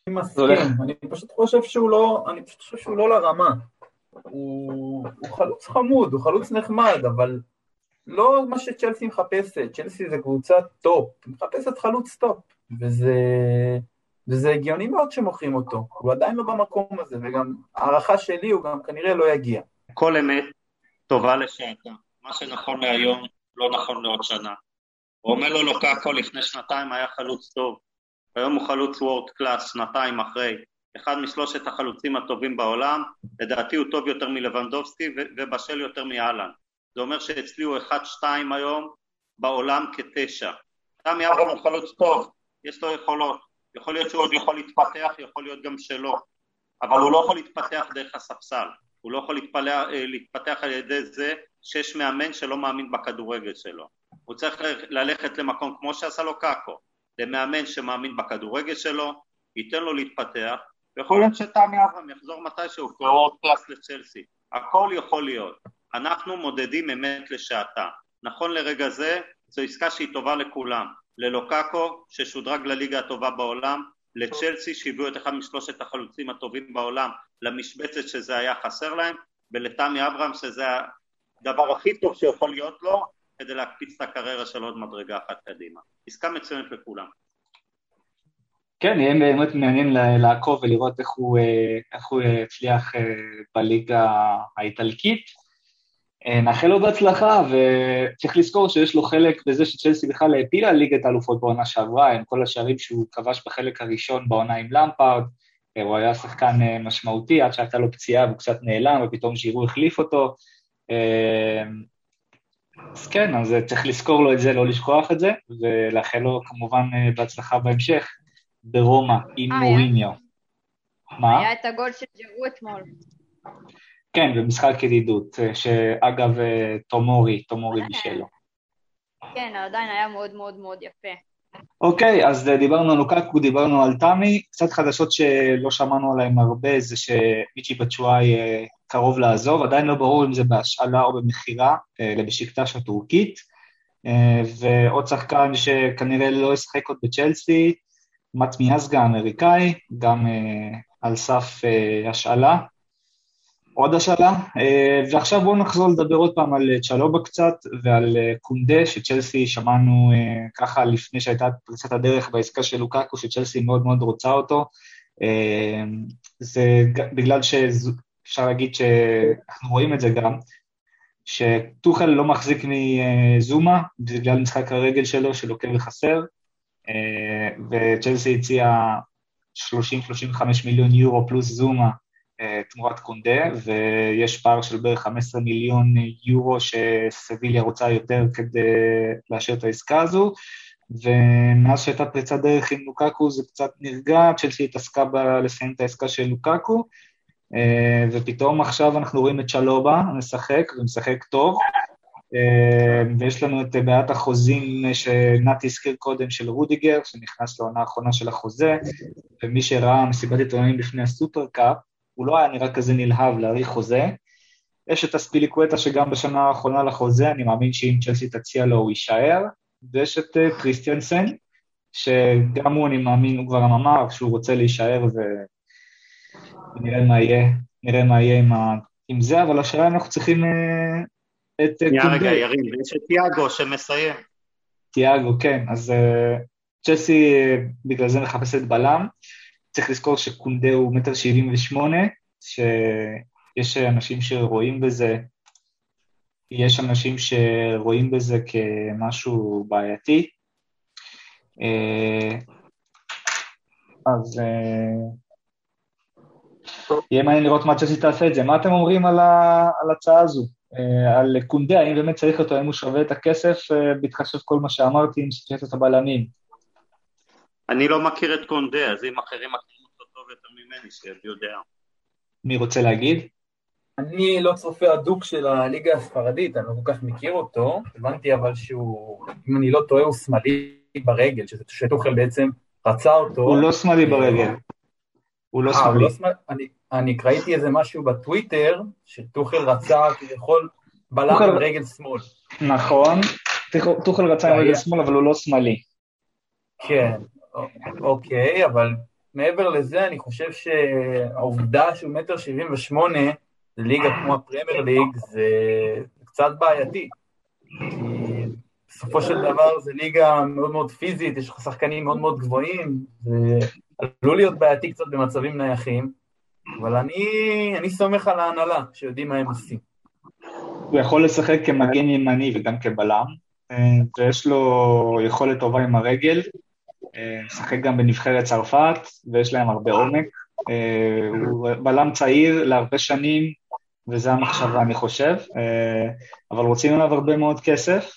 אני מסכים, אני פשוט חושב שהוא לא, אני פשוט חושב שהוא לא לרמה. הוא, הוא חלוץ חמוד, הוא חלוץ נחמד, אבל לא מה שצ'לסי מחפשת, צ'לסי זה קבוצת top, היא מחפשת חלוץ top, וזה... וזה הגיוני מאוד שמוכרים אותו, הוא עדיין לא במקום הזה, וגם הערכה שלי הוא גם כנראה לא יגיע. כל אמת טובה לשעתה, מה שנכון להיום לא נכון לעוד שנה. הוא אומר לו לוקקו לפני שנתיים היה חלוץ טוב, היום הוא חלוץ וורד קלאס שנתיים אחרי, אחד משלושת החלוצים הטובים בעולם, לדעתי הוא טוב יותר מלבנדובסקי ובשל יותר מאלן. זה אומר שאצלי הוא 1-2 היום בעולם כתשע. תמי אברהם הוא חלוץ טוב, יש לו יכולות, יכול להיות שהוא עוד יכול להתפתח, יכול להיות גם שלא, אבל הוא לא יכול להתפתח דרך הספסל, הוא לא יכול אה, להתפתח על ידי זה שיש מאמן שלא מאמין בכדורגל שלו, הוא צריך ללכת למקום כמו שעשה לו קאקו, למאמן שמאמין בכדורגל שלו, ייתן לו להתפתח, ויכול להיות שתמי אברהם יחזור מתישהו כוורד קלאס לצ'לסי, הכל יכול להיות, אנחנו מודדים אמת לשעתה, נכון לרגע זה זו עסקה שהיא טובה לכולם, ללוקאקו ששודרג לליגה הטובה בעולם, לצ'לסי שהביאו את אחד משלושת החלוצים הטובים בעולם למשבצת שזה היה חסר להם, ולתמי אברהם שזה הדבר הכי טוב שיכול להיות לו כדי להקפיץ את הקריירה של עוד מדרגה אחת קדימה. עסקה מצוינת לכולם. כן, יהיה באמת מעניין לעקוב ולראות איך הוא, אה, איך הוא יצליח אה, בליגה האיטלקית. אה, נאחל לו בהצלחה, וצריך לזכור שיש לו חלק בזה שצ'לסי בכלל העפילה ליגת האלופות בעונה שעברה, עם כל השערים שהוא כבש בחלק הראשון בעונה עם למפארד, אה, הוא היה שחקן אה, משמעותי עד שהייתה לו פציעה והוא קצת נעלם, ופתאום שירו החליף אותו. אז כן, אז צריך לזכור לו את זה, לא לשכוח את זה, ולאחל לו כמובן בהצלחה בהמשך, ברומא, עם מוריניו. מה? היה את הגול של ג'רו אתמול. כן, במשחק ידידות, אה, שאגב, אה, תומורי, תומורי בישלו. כן, עדיין היה מאוד מאוד מאוד יפה. אוקיי, אז אה, דיברנו על לוקקו, דיברנו על תמי, קצת חדשות שלא שמענו עליהן הרבה, זה שמיצ'י בצ'ואי קרוב לעזוב, עדיין לא ברור אם זה בהשאלה או במכירה לבשיקטש הטורקית. ועוד שחקן שכנראה לא ישחק עוד בצ'לסי, מאט מיאסגה האמריקאי, גם על סף השאלה. עוד השאלה, ועכשיו בואו נחזור לדבר עוד פעם על צ'לובה קצת ועל קונדה, שצ'לסי שמענו ככה לפני שהייתה פריצת הדרך בעסקה של לוקקו, שצ'לסי מאוד מאוד רוצה אותו. זה בגלל שאפשר להגיד שאנחנו רואים את זה גם, שטוחל לא מחזיק מזומה בגלל משחק הרגל שלו שלוקה וחסר, וצ'לסי הציעה 30-35 מיליון יורו פלוס זומה אה, תמורת קונדה, ויש פער של בערך 15 מיליון יורו שסביליה רוצה יותר כדי לאשר את העסקה הזו, ומאז שהייתה פריצת דרך עם לוקקו זה קצת נרגע, צ'לסי התעסקה לסיים את העסקה של לוקקו, אה, ופתאום עכשיו אנחנו רואים את שלובה משחק, ומשחק טוב, אה, ויש לנו את בעיית החוזים שנתי הזכיר קודם של רודיגר, שנכנס לעונה האחרונה של החוזה, ומי שראה מסיבת עיתונאים לפני הסופרקאפ, הוא לא היה נראה כזה נלהב להאריך חוזה. יש את הספיליקווטה שגם בשנה האחרונה לחוזה, אני מאמין שאם צ'לסי תציע לו הוא יישאר, ויש את אה, קריסטיאנסן, שגם הוא, אני מאמין, הוא כבר אמר שהוא רוצה להישאר ונראה מה יהיה, נראה מה יהיה עם, ה... עם זה, אבל השאלה אנחנו צריכים אה, את... שנייה רגע, ירין, ויש את תיאגו שמסיים. תיאגו, כן, אז צ'לסי בגלל זה מחפשת בלם. צריך לזכור שקונדה הוא מטר שבעים ושמונה, שיש אנשים שרואים בזה, יש אנשים שרואים בזה כמשהו בעייתי. אה, אז אה, יהיה מעניין לראות מה צ'סי תעשה את זה. מה אתם אומרים על, ההצעה הזו? אה, על קונדה, האם באמת צריך אותו, האם הוא שווה את הכסף, בהתחשב כל מה שאמרתי עם סיטואציית הבלמים? אני לא מכיר את קונדה, אז אם אחרים מכירים אותו טוב יותר ממני, שיודע. מי רוצה להגיד? אני לא צופה הדוק של הליגה הספרדית, אני לא כל כך מכיר אותו, הבנתי אבל שהוא, אם אני לא טועה, הוא שמאלי ברגל, שטוחל בעצם רצה אותו. הוא לא שמאלי ברגל. הוא לא שמאלי. לא שמאל... אני, אני ראיתי איזה משהו בטוויטר, שטוחל רצה כביכול בלם עם רגל שמאל. נכון, טוחל רצה עם רגל שמאל, אבל הוא לא שמאלי. כן, אוקיי, אבל מעבר לזה, אני חושב שהעובדה שהוא מטר שבעים ושמונה, ליגה כמו הפרמייר ליג, זה קצת בעייתי. בסופו של דבר זה ליגה מאוד מאוד פיזית, יש לך שחקנים מאוד מאוד גבוהים, זה עלול להיות בעייתי קצת במצבים נייחים, אבל אני, אני סומך על ההנהלה, שיודעים מה הם עושים. הוא יכול לשחק כמגן ימני וגם כבלם, אה, ויש לו יכולת טובה עם הרגל, משחק גם בנבחרת צרפת, ויש להם הרבה עומק. אה, הוא בלם צעיר להרבה שנים, וזה המחשבה, אני חושב, אה, אבל רוצים עליו הרבה מאוד כסף,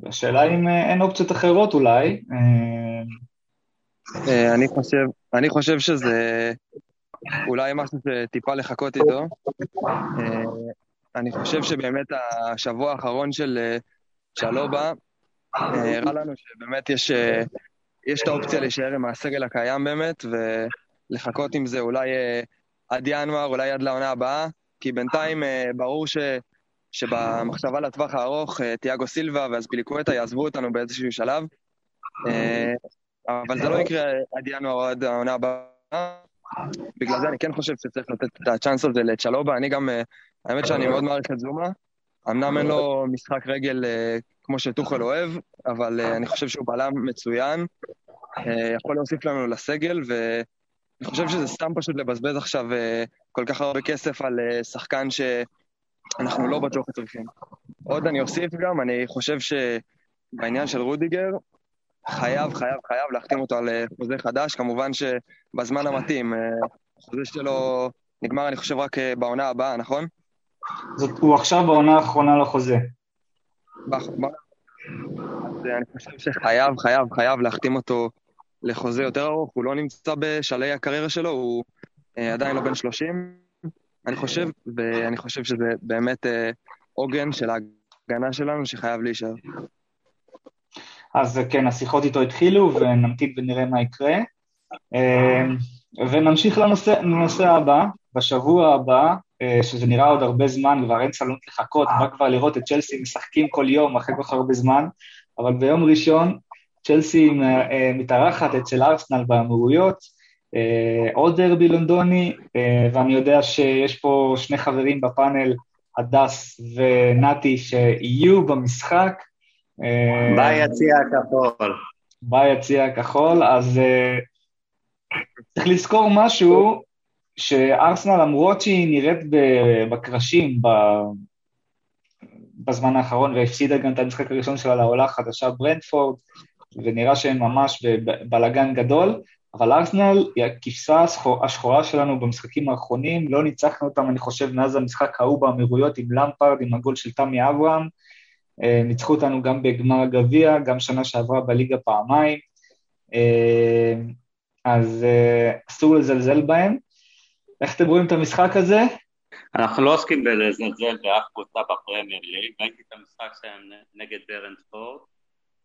והשאלה אם אין אופציות אחרות אולי. אני חושב, אני חושב שזה אולי משהו שטיפה לחכות איתו. אני חושב שבאמת השבוע האחרון של שלובה הראה לנו שבאמת יש יש את האופציה להישאר עם הסגל הקיים באמת, ולחכות עם זה אולי אה, עד ינואר, אולי עד לעונה הבאה, כי בינתיים אה, ברור ש, שבמחשבה לטווח הארוך, אה, תיאגו סילבה ואספיליקווטה יעזבו אותנו באיזשהו שלב, אבל זה לא יקרה עד ינואר או עד העונה הבאה. בגלל זה אני כן חושב שצריך לתת את הצ'אנס הזה לצ'לובה. אני גם, האמת שאני מאוד מעריך את זומה. אמנם אין לו משחק רגל כמו שטוחל אוהב, אבל uh, אני חושב שהוא בלם מצוין, uh, יכול להוסיף לנו לסגל, ואני חושב שזה סתם פשוט לבזבז עכשיו uh, כל כך הרבה כסף על שחקן שאנחנו לא בטוח צריכים. עוד אני אוסיף גם, אני חושב שבעניין של רודיגר, חייב, חייב, חייב להחתים אותו על חוזה חדש, כמובן שבזמן המתאים. החוזה שלו נגמר, אני חושב, רק בעונה הבאה, נכון? זאת, הוא עכשיו בעונה האחרונה לחוזה. אז אני חושב שחייב, חייב, חייב להחתים אותו לחוזה יותר ארוך, הוא לא נמצא בשלהי הקריירה שלו, הוא אה, עדיין לא בן 30, אני חושב, ואני חושב שזה באמת אה, עוגן של ההגנה שלנו שחייב להישאר. אז כן, השיחות איתו התחילו, ונמתין ונראה מה יקרה. אה, ונמשיך לנושא, לנושא הבא, בשבוע הבא שזה נראה עוד הרבה זמן, כבר אין סלונות לחכות, בא כבר לראות את צ'לסי משחקים כל יום אחרי כל כך הרבה זמן, אבל ביום ראשון צ'לסי מתארחת אצל ארסנל באמירויות, עוד דרבי לונדוני, ואני יודע שיש פה שני חברים בפאנל, הדס ונתי, שיהיו במשחק. ביציע הכחול. ביציע הכחול, אז צריך לזכור משהו, שארסנל, למרות שהיא נראית בקרשים בזמן האחרון, והפסידה גם את המשחק הראשון שלה לעולה החדשה ברנדפורד, ונראה שהם ממש בבלגן גדול, אבל ארסנל היא הכבשה השחורה שלנו במשחקים האחרונים, לא ניצחנו אותם, אני חושב, מאז המשחק ההוא באמירויות עם למפרד, עם הגול של תמי אברהם, ניצחו אותנו גם בגמר הגביע, גם שנה שעברה בליגה פעמיים, אז אסור לזלזל בהם. איך אתם רואים את המשחק הזה? אנחנו לא עוסקים בלזלזל באף קבוצה בפרמייר ליג, ראיתי את המשחק שלהם נגד ברנדפורד,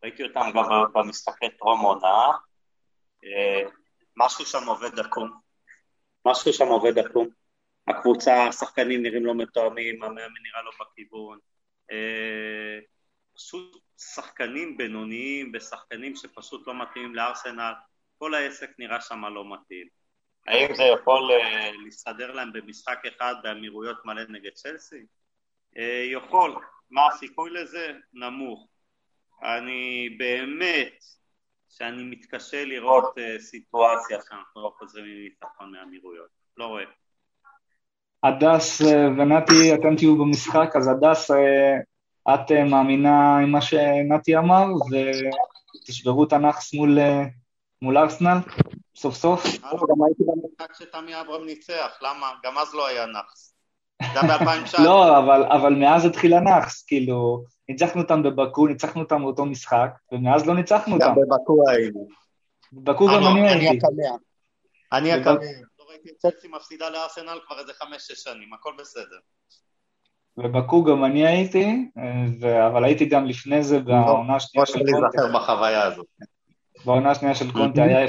ראיתי אותם גם במשחקי טרום עונה, משהו שם עובד עקום, משהו שם עובד עקום. הקבוצה, השחקנים נראים לא מתואמים, המאמן נראה לא בכיוון. פשוט שחקנים בינוניים ושחקנים שפשוט לא מתאימים לארסנל, כל העסק נראה שם לא מתאים. האם זה יכול uh, להסתדר להם במשחק אחד באמירויות מלא נגד צ'לסי? Uh, יכול. מה הסיכוי לזה? נמוך. אני באמת, שאני מתקשה לראות uh, סיטואציה שאנחנו לא חוזרים עם ניצחון מהאמירויות. לא רואה. הדס ונתי, אתם תהיו במשחק, אז הדס, את מאמינה עם מה שנתי אמר, ותשברו את הנאחס מול, מול ארסנל? סוף סוף. גם הייתי במשחק שתמי אברהם ניצח, למה? גם אז לא היה נאחס. גם ב-2019. לא, אבל, אבל מאז התחיל הנאחס, כאילו, ניצחנו אותם בבקו, ניצחנו אותם באותו משחק, ומאז לא ניצחנו אותם. גם בבקו היינו. בבקו גם אני הייתי. אני הקמע. לא ראיתי את צלסי מפסידה לארסנל כבר איזה חמש-שש שנים, הכל בסדר. בבקו גם אני הייתי, אבל הייתי גם לפני זה בעונה השנייה של קונטה. כמו להיזכר בחוויה הזאת. בעונה השנייה של קונטה היה 0-0.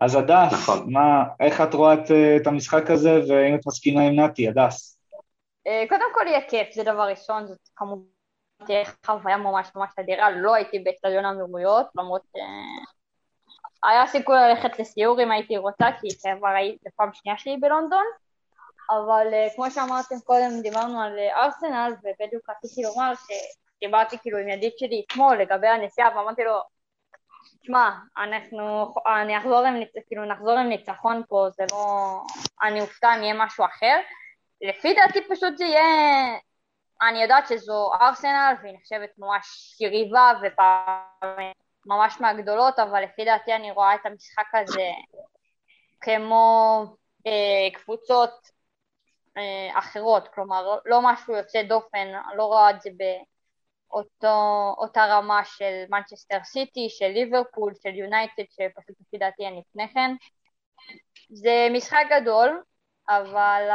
אז הדס, נכון. מה, איך את רואה את, את המשחק הזה, והאם את מסכימה עם נתי, הדס? קודם כל יהיה כיף, זה דבר ראשון, זאת כמובן תהיה חוויה ממש ממש אדירה, לא הייתי באצטדיון המאומיות, למרות שהיה סיכוי ללכת לסיור אם הייתי רוצה, כי כבר הייתי פעם שנייה שלי בלונדון, אבל כמו שאמרתם קודם, דיברנו על ארסנל, ובדיוק רציתי לומר שדיברתי כאילו עם ידיד שלי אתמול לגבי הנסיעה, ואמרתי לו, תשמע, אנחנו, אני אחזור עם, כאילו נחזור עם ניצחון פה, זה לא, אני אופתע אם יהיה משהו אחר. לפי דעתי פשוט זה יהיה, אני יודעת שזו ארסנל והיא נחשבת ממש יריבה וממש מהגדולות, אבל לפי דעתי אני רואה את המשחק הזה כמו אה, קבוצות אה, אחרות, כלומר לא משהו יוצא דופן, לא רואה את זה ב... אותו, אותה רמה של מנצ'סטר סיטי, של ליברפול, של יונייטד, שפשוט לפי דעתי אין לפני כן. זה משחק גדול, אבל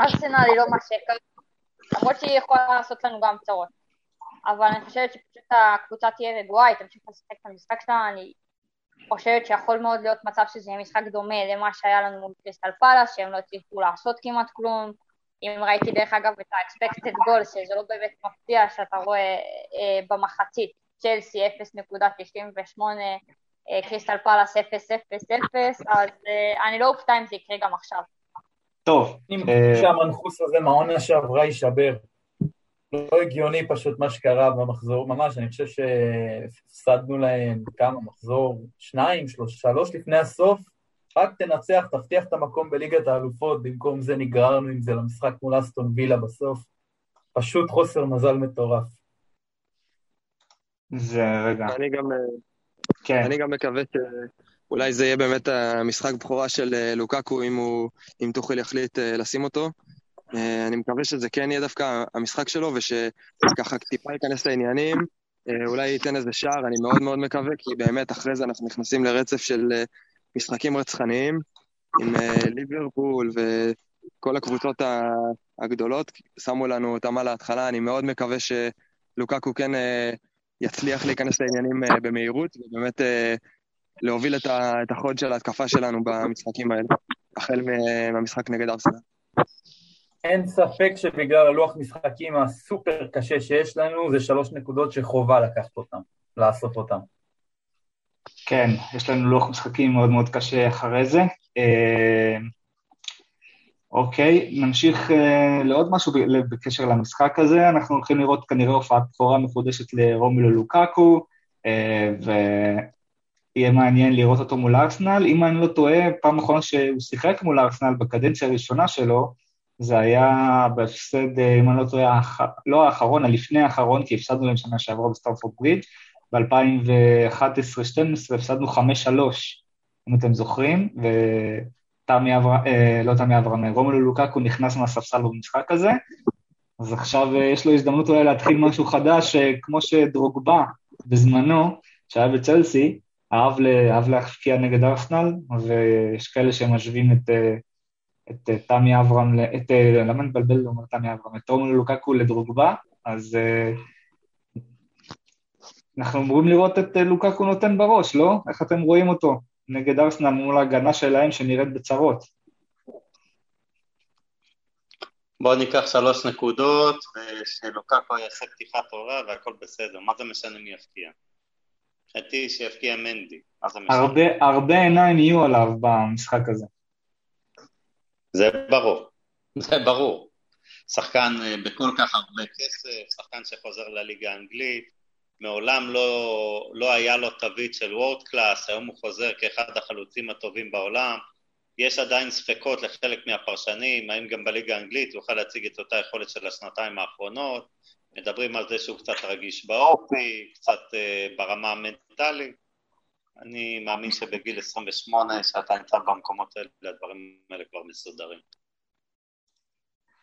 ארסנל היא לא מה שקרה, למרות שהיא יכולה לעשות לנו גם צרות. אבל אני חושבת שפשוט הקבוצה תהיה רגועה, היא תמשיך לשחק את המשחק שלה, אני חושבת שיכול מאוד להיות מצב שזה יהיה משחק דומה למה שהיה לנו מול קריסטל פאלאס, שהם לא הצליחו לעשות כמעט כלום, אם ראיתי דרך אגב את ה-expected goal, שזה לא באמת מפתיע שאתה רואה אה, במחצית, צ'לסי 0.98, אה, קריסטל פלאס 0.00, אז אה, אני לא אופתע אם זה יקרה גם עכשיו. טוב. אני חושב שהמנחוס הזה מהעונה שעברה יישבר. לא הגיוני פשוט מה שקרה במחזור, ממש, אני חושב שהפסדנו להם כמה מחזור, שניים, שלוש, שלוש לפני הסוף, רק תנצח, תבטיח את המקום בליגת האלופות, במקום זה נגררנו עם זה למשחק מול אסטון וילה בסוף. פשוט חוסר מזל מטורף. זה רגע. אני גם, כן. אני גם מקווה שאולי זה יהיה באמת המשחק בכורה של לוקקו, אם, הוא, אם תוכל יחליט לשים אותו. אני מקווה שזה כן יהיה דווקא המשחק שלו, ושככה טיפה ייכנס לעניינים. אולי ייתן איזה שער, אני מאוד מאוד מקווה, כי באמת אחרי זה אנחנו נכנסים לרצף של משחקים רצחניים עם uh, ליברפול וכל הקבוצות הגדולות, שמו לנו אותם על ההתחלה, אני מאוד מקווה שלוקקו כן uh, יצליח להיכנס לעניינים uh, במהירות, ובאמת להוביל את, החוד של ההתקפה שלנו במשחקים האלה. החל מהמשחק נגד ארסנל. אין ספק שבגלל הלוח משחקים הסופר קשה שיש לנו, זה שלוש נקודות שחובה לקחת אותם, לעשות אותם. כן, יש לנו לוח משחקים מאוד מאוד קשה אחרי זה. אה, אוקיי, נמשיך אה, לעוד משהו בקשר למשחק הזה. אנחנו הולכים לראות כנראה הופעת בכורה מחודשת לרומילו לוקקו, אה, ויהיה מעניין לראות אותו מול ארסנל. אם אני לא טועה, פעם אחרונה שהוא שיחק מול ארסנל בקדנציה הראשונה שלו, זה היה בהפסד, אם אני לא טועה, לא האחרון, הלפני האחרון, כי הפסדנו להם שנה שעברה בסטארפורד ברידג', ב-2011-2012 הפסדנו 5-3, אם אתם זוכרים, ותמי אברהם, אה, לא תמי אברהם, רומלו לוקקו נכנס מהספסל במשחק הזה, אז עכשיו אה, יש לו הזדמנות אולי להתחיל משהו חדש, אה, כמו שדרוגבה בזמנו, שהיה בצלסי, אהב, אהב להפקיע נגד ארסנל, ויש כאלה שמשווים את, אה, את, תמי אברהם, את, למה אני מבלבל לומר תמי אברהם? את רומלו לוקקו לדרוגבה, אז אנחנו אמורים לראות את אה, לוקקו נותן בראש, לא? איך אתם רואים אותו נגד ארסנל מול ההגנה שלהם שנראית בצרות? בואו ניקח שלוש נקודות, ושלוקקו יעשה פתיחה טובה והכל בסדר, מה זה משנה מי יפקיע? מבחינתי שיפקיע מנדי, מה זה משנה? הרבה, הרבה עיניים יהיו עליו במשחק הזה. זה ברור, זה ברור. שחקן אה, בכל כך הרבה כסף, שחקן שחוזר לליגה האנגלית, מעולם לא, לא היה לו תווית של וורד קלאס, היום הוא חוזר כאחד החלוצים הטובים בעולם. יש עדיין ספקות לחלק מהפרשנים, האם גם בליגה האנגלית יוכל להציג את אותה יכולת של השנתיים האחרונות. מדברים על זה שהוא קצת רגיש באופי, קצת uh, ברמה המנטלית. אני מאמין שבגיל 28, שאתה נמצא במקומות האלה, הדברים האלה כבר מסודרים.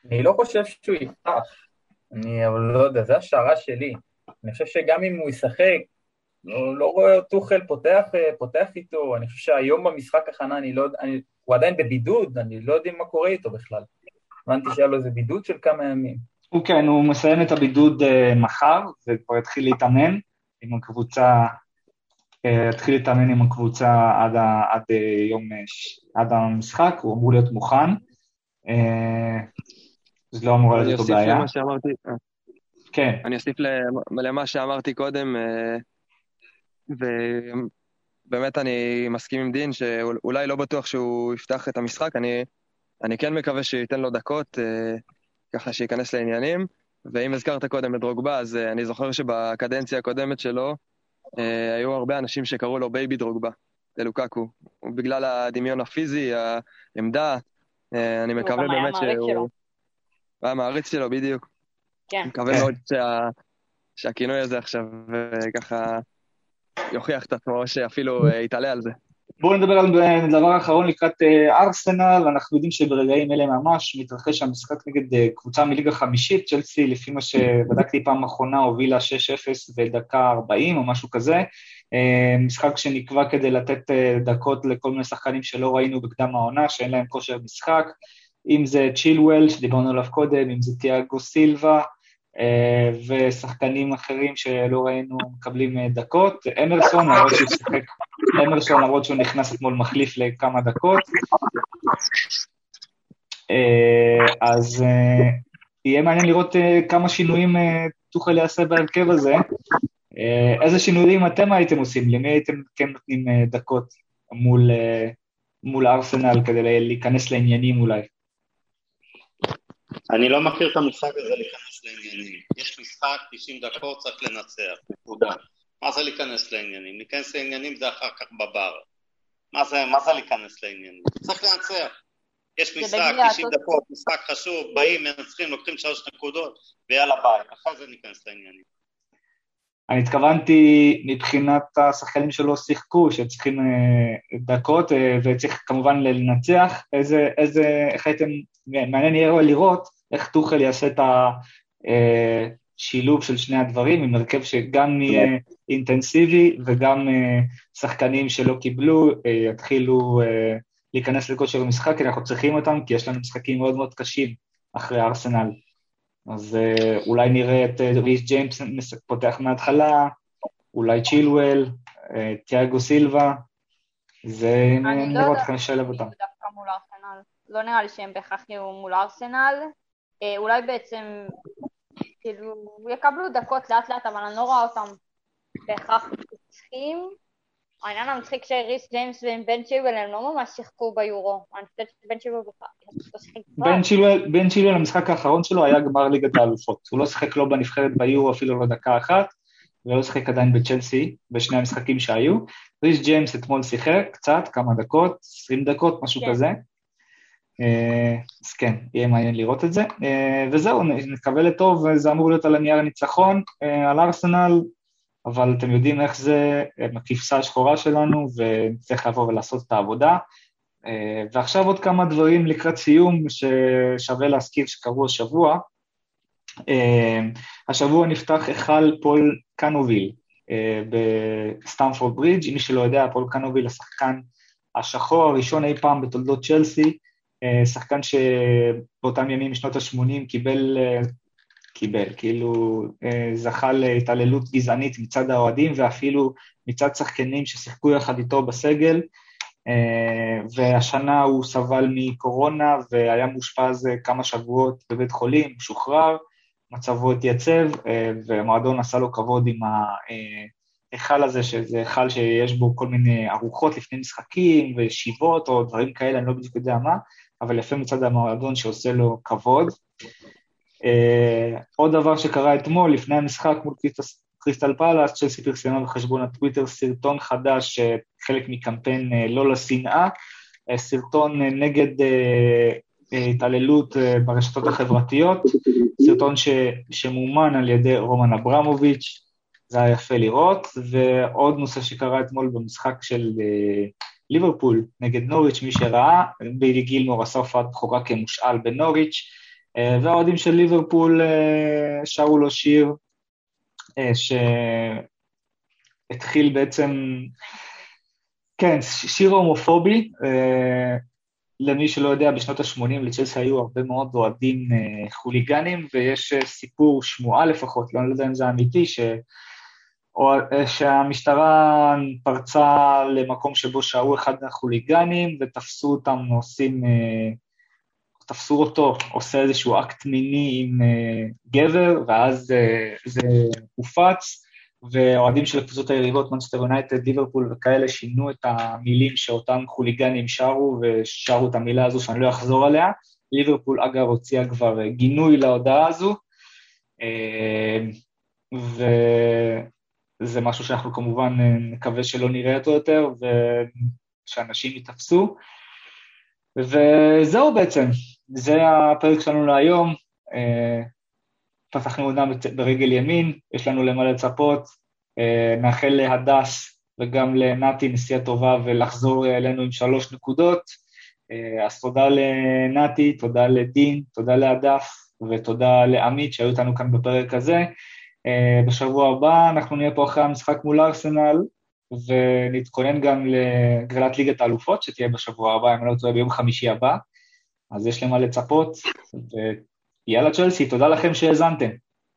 אני לא חושב שהוא יפתח, אני אבל לא יודע, זו השערה שלי. אני חושב שגם אם הוא ישחק, לא, לא רואה טוחל פותח, פותח איתו, אני חושב שהיום במשחק הכנה, אני לא, אני, הוא עדיין בבידוד, אני לא יודע מה קורה איתו בכלל. הבנתי שהיה לו איזה בידוד של כמה ימים. הוא כן, הוא מסיים את הבידוד uh, מחר, וכבר יתחיל להתאמן עם הקבוצה, uh, יתחיל להתאמן עם הקבוצה עד, ה, עד, uh, יום, עד המשחק, הוא אמור להיות מוכן. Uh, זה לא אמור להיות אותו בעיה. אני אוסיף למה שאמרתי, כן. אני אוסיף למה שאמרתי קודם, אה, ובאמת אני מסכים עם דין, שאולי לא בטוח שהוא יפתח את המשחק, אני, אני כן מקווה שייתן לו דקות, אה, ככה שייכנס לעניינים. ואם הזכרת קודם את דרוגבה, אז אה, אני זוכר שבקדנציה הקודמת שלו, היו הרבה אנשים שקראו לו baby דרוגבה, ללוקקו. בגלל הדמיון הפיזי, העמדה, אני מקווה באמת שהוא... הוא היה מעריץ שלו, בדיוק. כן. אני מקווה מאוד שה... שהכינוי הזה עכשיו ככה יוכיח את עצמו, שאפילו אה, יתעלה על זה. בואו נדבר על דבר אחרון לקראת אה, ארסנל, אנחנו יודעים שברגעים אלה ממש מתרחש המשחק נגד אה, קבוצה מליגה חמישית, צ'לסי, לפי מה שבדקתי פעם אחרונה, הובילה 6-0 בדקה 40 או משהו כזה. משחק שנקבע כדי לתת דקות לכל מיני שחקנים שלא ראינו בקדם העונה, שאין להם כושר משחק, אם זה צ'ילואל, שדיברנו עליו קודם, אם זה תיאגו סילבה, אה, ושחקנים אחרים שלא ראינו מקבלים אה, דקות. אמרסון, למרות שהוא שיחק, אמרסון למרות שהוא נכנס אתמול מחליף לכמה דקות. אה, אז יהיה מעניין לראות כמה שינויים תוכל יעשה בהרכב הזה. איזה שינויים אתם הייתם עושים? למי הייתם כן נותנים דקות מול, מול ארסנל כדי להיכנס לעניינים אולי? אני לא מכיר את המושג הזה להיכנס לעניינים. יש משחק, 90 דקות, צריך לנצח, נקודה. מה זה להיכנס לעניינים? להיכנס לעניינים זה אחר כך בבר. מה זה, מה זה להיכנס לעניינים? צריך לנצח. יש משחק, 90 דקות, משחק חשוב, באים, מנצחים, לוקחים שלוש נקודות, ויאללה ביי. אחר זה ניכנס לעניינים. אני התכוונתי מבחינת השחקנים שלא שיחקו, שצריכים אה, דקות, אה, וצריך כמובן לנצח, איזה, איזה, איך הייתם, מעניין יהיה לראות איך טוחל יעשה את השילוב של שני הדברים, עם הרכב שגם יהיה אינטנסיבי וגם אה, שחקנים שלא קיבלו יתחילו להיכנס לכושר המשחק, כי אנחנו צריכים אותם, כי יש לנו משחקים מאוד מאוד קשים אחרי ארסנל. אז אה, אולי נראה את אה, ריס ג'יימס פותח מההתחלה, אולי צ'ילואל, אה, תיאגו סילבה, זה לראות איך נשלב אותם. לא נראה לי שהם בהכרח יהיו מול ארסנל. אה, אולי בעצם, כאילו, יקבלו דקות לאט לאט, אבל אני לא רואה אותם בהכרח צריכים. העניין המצחיק שריס ג'יימס ובן צ'ילואל הם לא ממש שיחקו ביורו. אני חושבת שבן צ'ילואל בכלל... בן צ'ילואל, המשחק האחרון שלו היה גמר ליגת האלופות. הוא לא שיחק לא בנבחרת ביורו אפילו לא דקה אחת, ולא שיחק עדיין בצ'לסי, בשני המשחקים שהיו. ריס ג'יימס אתמול שיחק קצת, כמה דקות, 20 דקות, משהו כן. כזה. אה, אז כן, יהיה מעניין לראות את זה. אה, וזהו, נקווה לטוב, זה אמור להיות על הנייר הניצחון, אה, על ארסנל, אבל אתם יודעים איך זה עם הכבשה השחורה שלנו, וצריך לבוא ולעשות את העבודה. ועכשיו עוד כמה דברים לקראת סיום ששווה להזכיר שקרו השבוע. השבוע נפתח היכל פול קנוביל בסטמפורד ברידג', מי שלא יודע, פול קנוביל השחקן השחור הראשון אי פעם בתולדות צ'לסי, אה, שחקן שבאותם ימים משנות ה-80 קיבל, אה, קיבל, כאילו אה, זכה להתעללות גזענית מצד האוהדים ואפילו מצד שחקנים ששיחקו יחד איתו בסגל, והשנה הוא סבל מקורונה והיה מאושפז כמה שבועות בבית חולים, שוחרר, מצבו התייצב, והמועדון עשה לו כבוד עם ההיכל הזה, שזה היכל שיש בו כל מיני ארוחות לפני משחקים וישיבות או דברים כאלה, אני לא בדיוק יודע מה, אבל יפה מצד המועדון שעושה לו כבוד. Uh, עוד דבר שקרה אתמול, לפני המשחק מול קריסטל פאלאס, צ'לסי פרסמה בחשבון הטוויטר סרטון חדש, חלק מקמפיין uh, לא לשנאה, סרטון נגד התעללות ברשתות החברתיות, סרטון ש, שמומן על ידי רומן אברמוביץ', זה היה יפה לראות, ועוד נושא שקרה אתמול במשחק של ליברפול נגד נוריץ', מי שראה, בילי גילמור הופעת בכורה כמושאל בנוריץ', אה, והאוהדים של ליברפול אה, שרו לו שיר אה, שהתחיל בעצם, כן, שיר הומופובי, למי שלא יודע, בשנות ה-80 לצ'לסי היו הרבה מאוד אוהדים חוליגנים, ויש סיפור, שמועה לפחות, לא יודע אם זה אמיתי, ש... או אה, שהמשטרה פרצה למקום שבו שהו אחד מהחוליגנים ותפסו אותם עושים, אה, תפסו אותו עושה איזשהו אקט מיני עם אה, גבר, ואז זה הופץ, ואוהדים של הקבוצות היריבות, מנצ'סטר יונייטד, ליברפול וכאלה, שינו את המילים שאותם חוליגנים שרו, ושרו את המילה הזו שאני לא אחזור עליה. ליברפול, אגב, הוציאה כבר גינוי להודעה הזו. ו... זה משהו שאנחנו כמובן אה, נקווה שלא נראה אותו יותר, ושאנשים ייתפסו. וזהו בעצם, זה הפרק שלנו להיום. אה, פתחנו עונה ברגל ימין, יש לנו למה לצפות. אה, נאחל להדס וגם לנתי נסיעה טובה ולחזור אלינו עם שלוש נקודות. אז תודה לנתי, תודה לדין, תודה להדף ותודה לעמית שהיו איתנו כאן בפרק הזה. בשבוע הבא אנחנו נהיה פה אחרי המשחק מול ארסנל, ונתכונן גם לגרלת ליגת האלופות, שתהיה בשבוע הבא, אם אני לא טועה, ביום חמישי הבא, אז יש למה לצפות, ויאללה צ'לסי, תודה לכם שהאזנתם.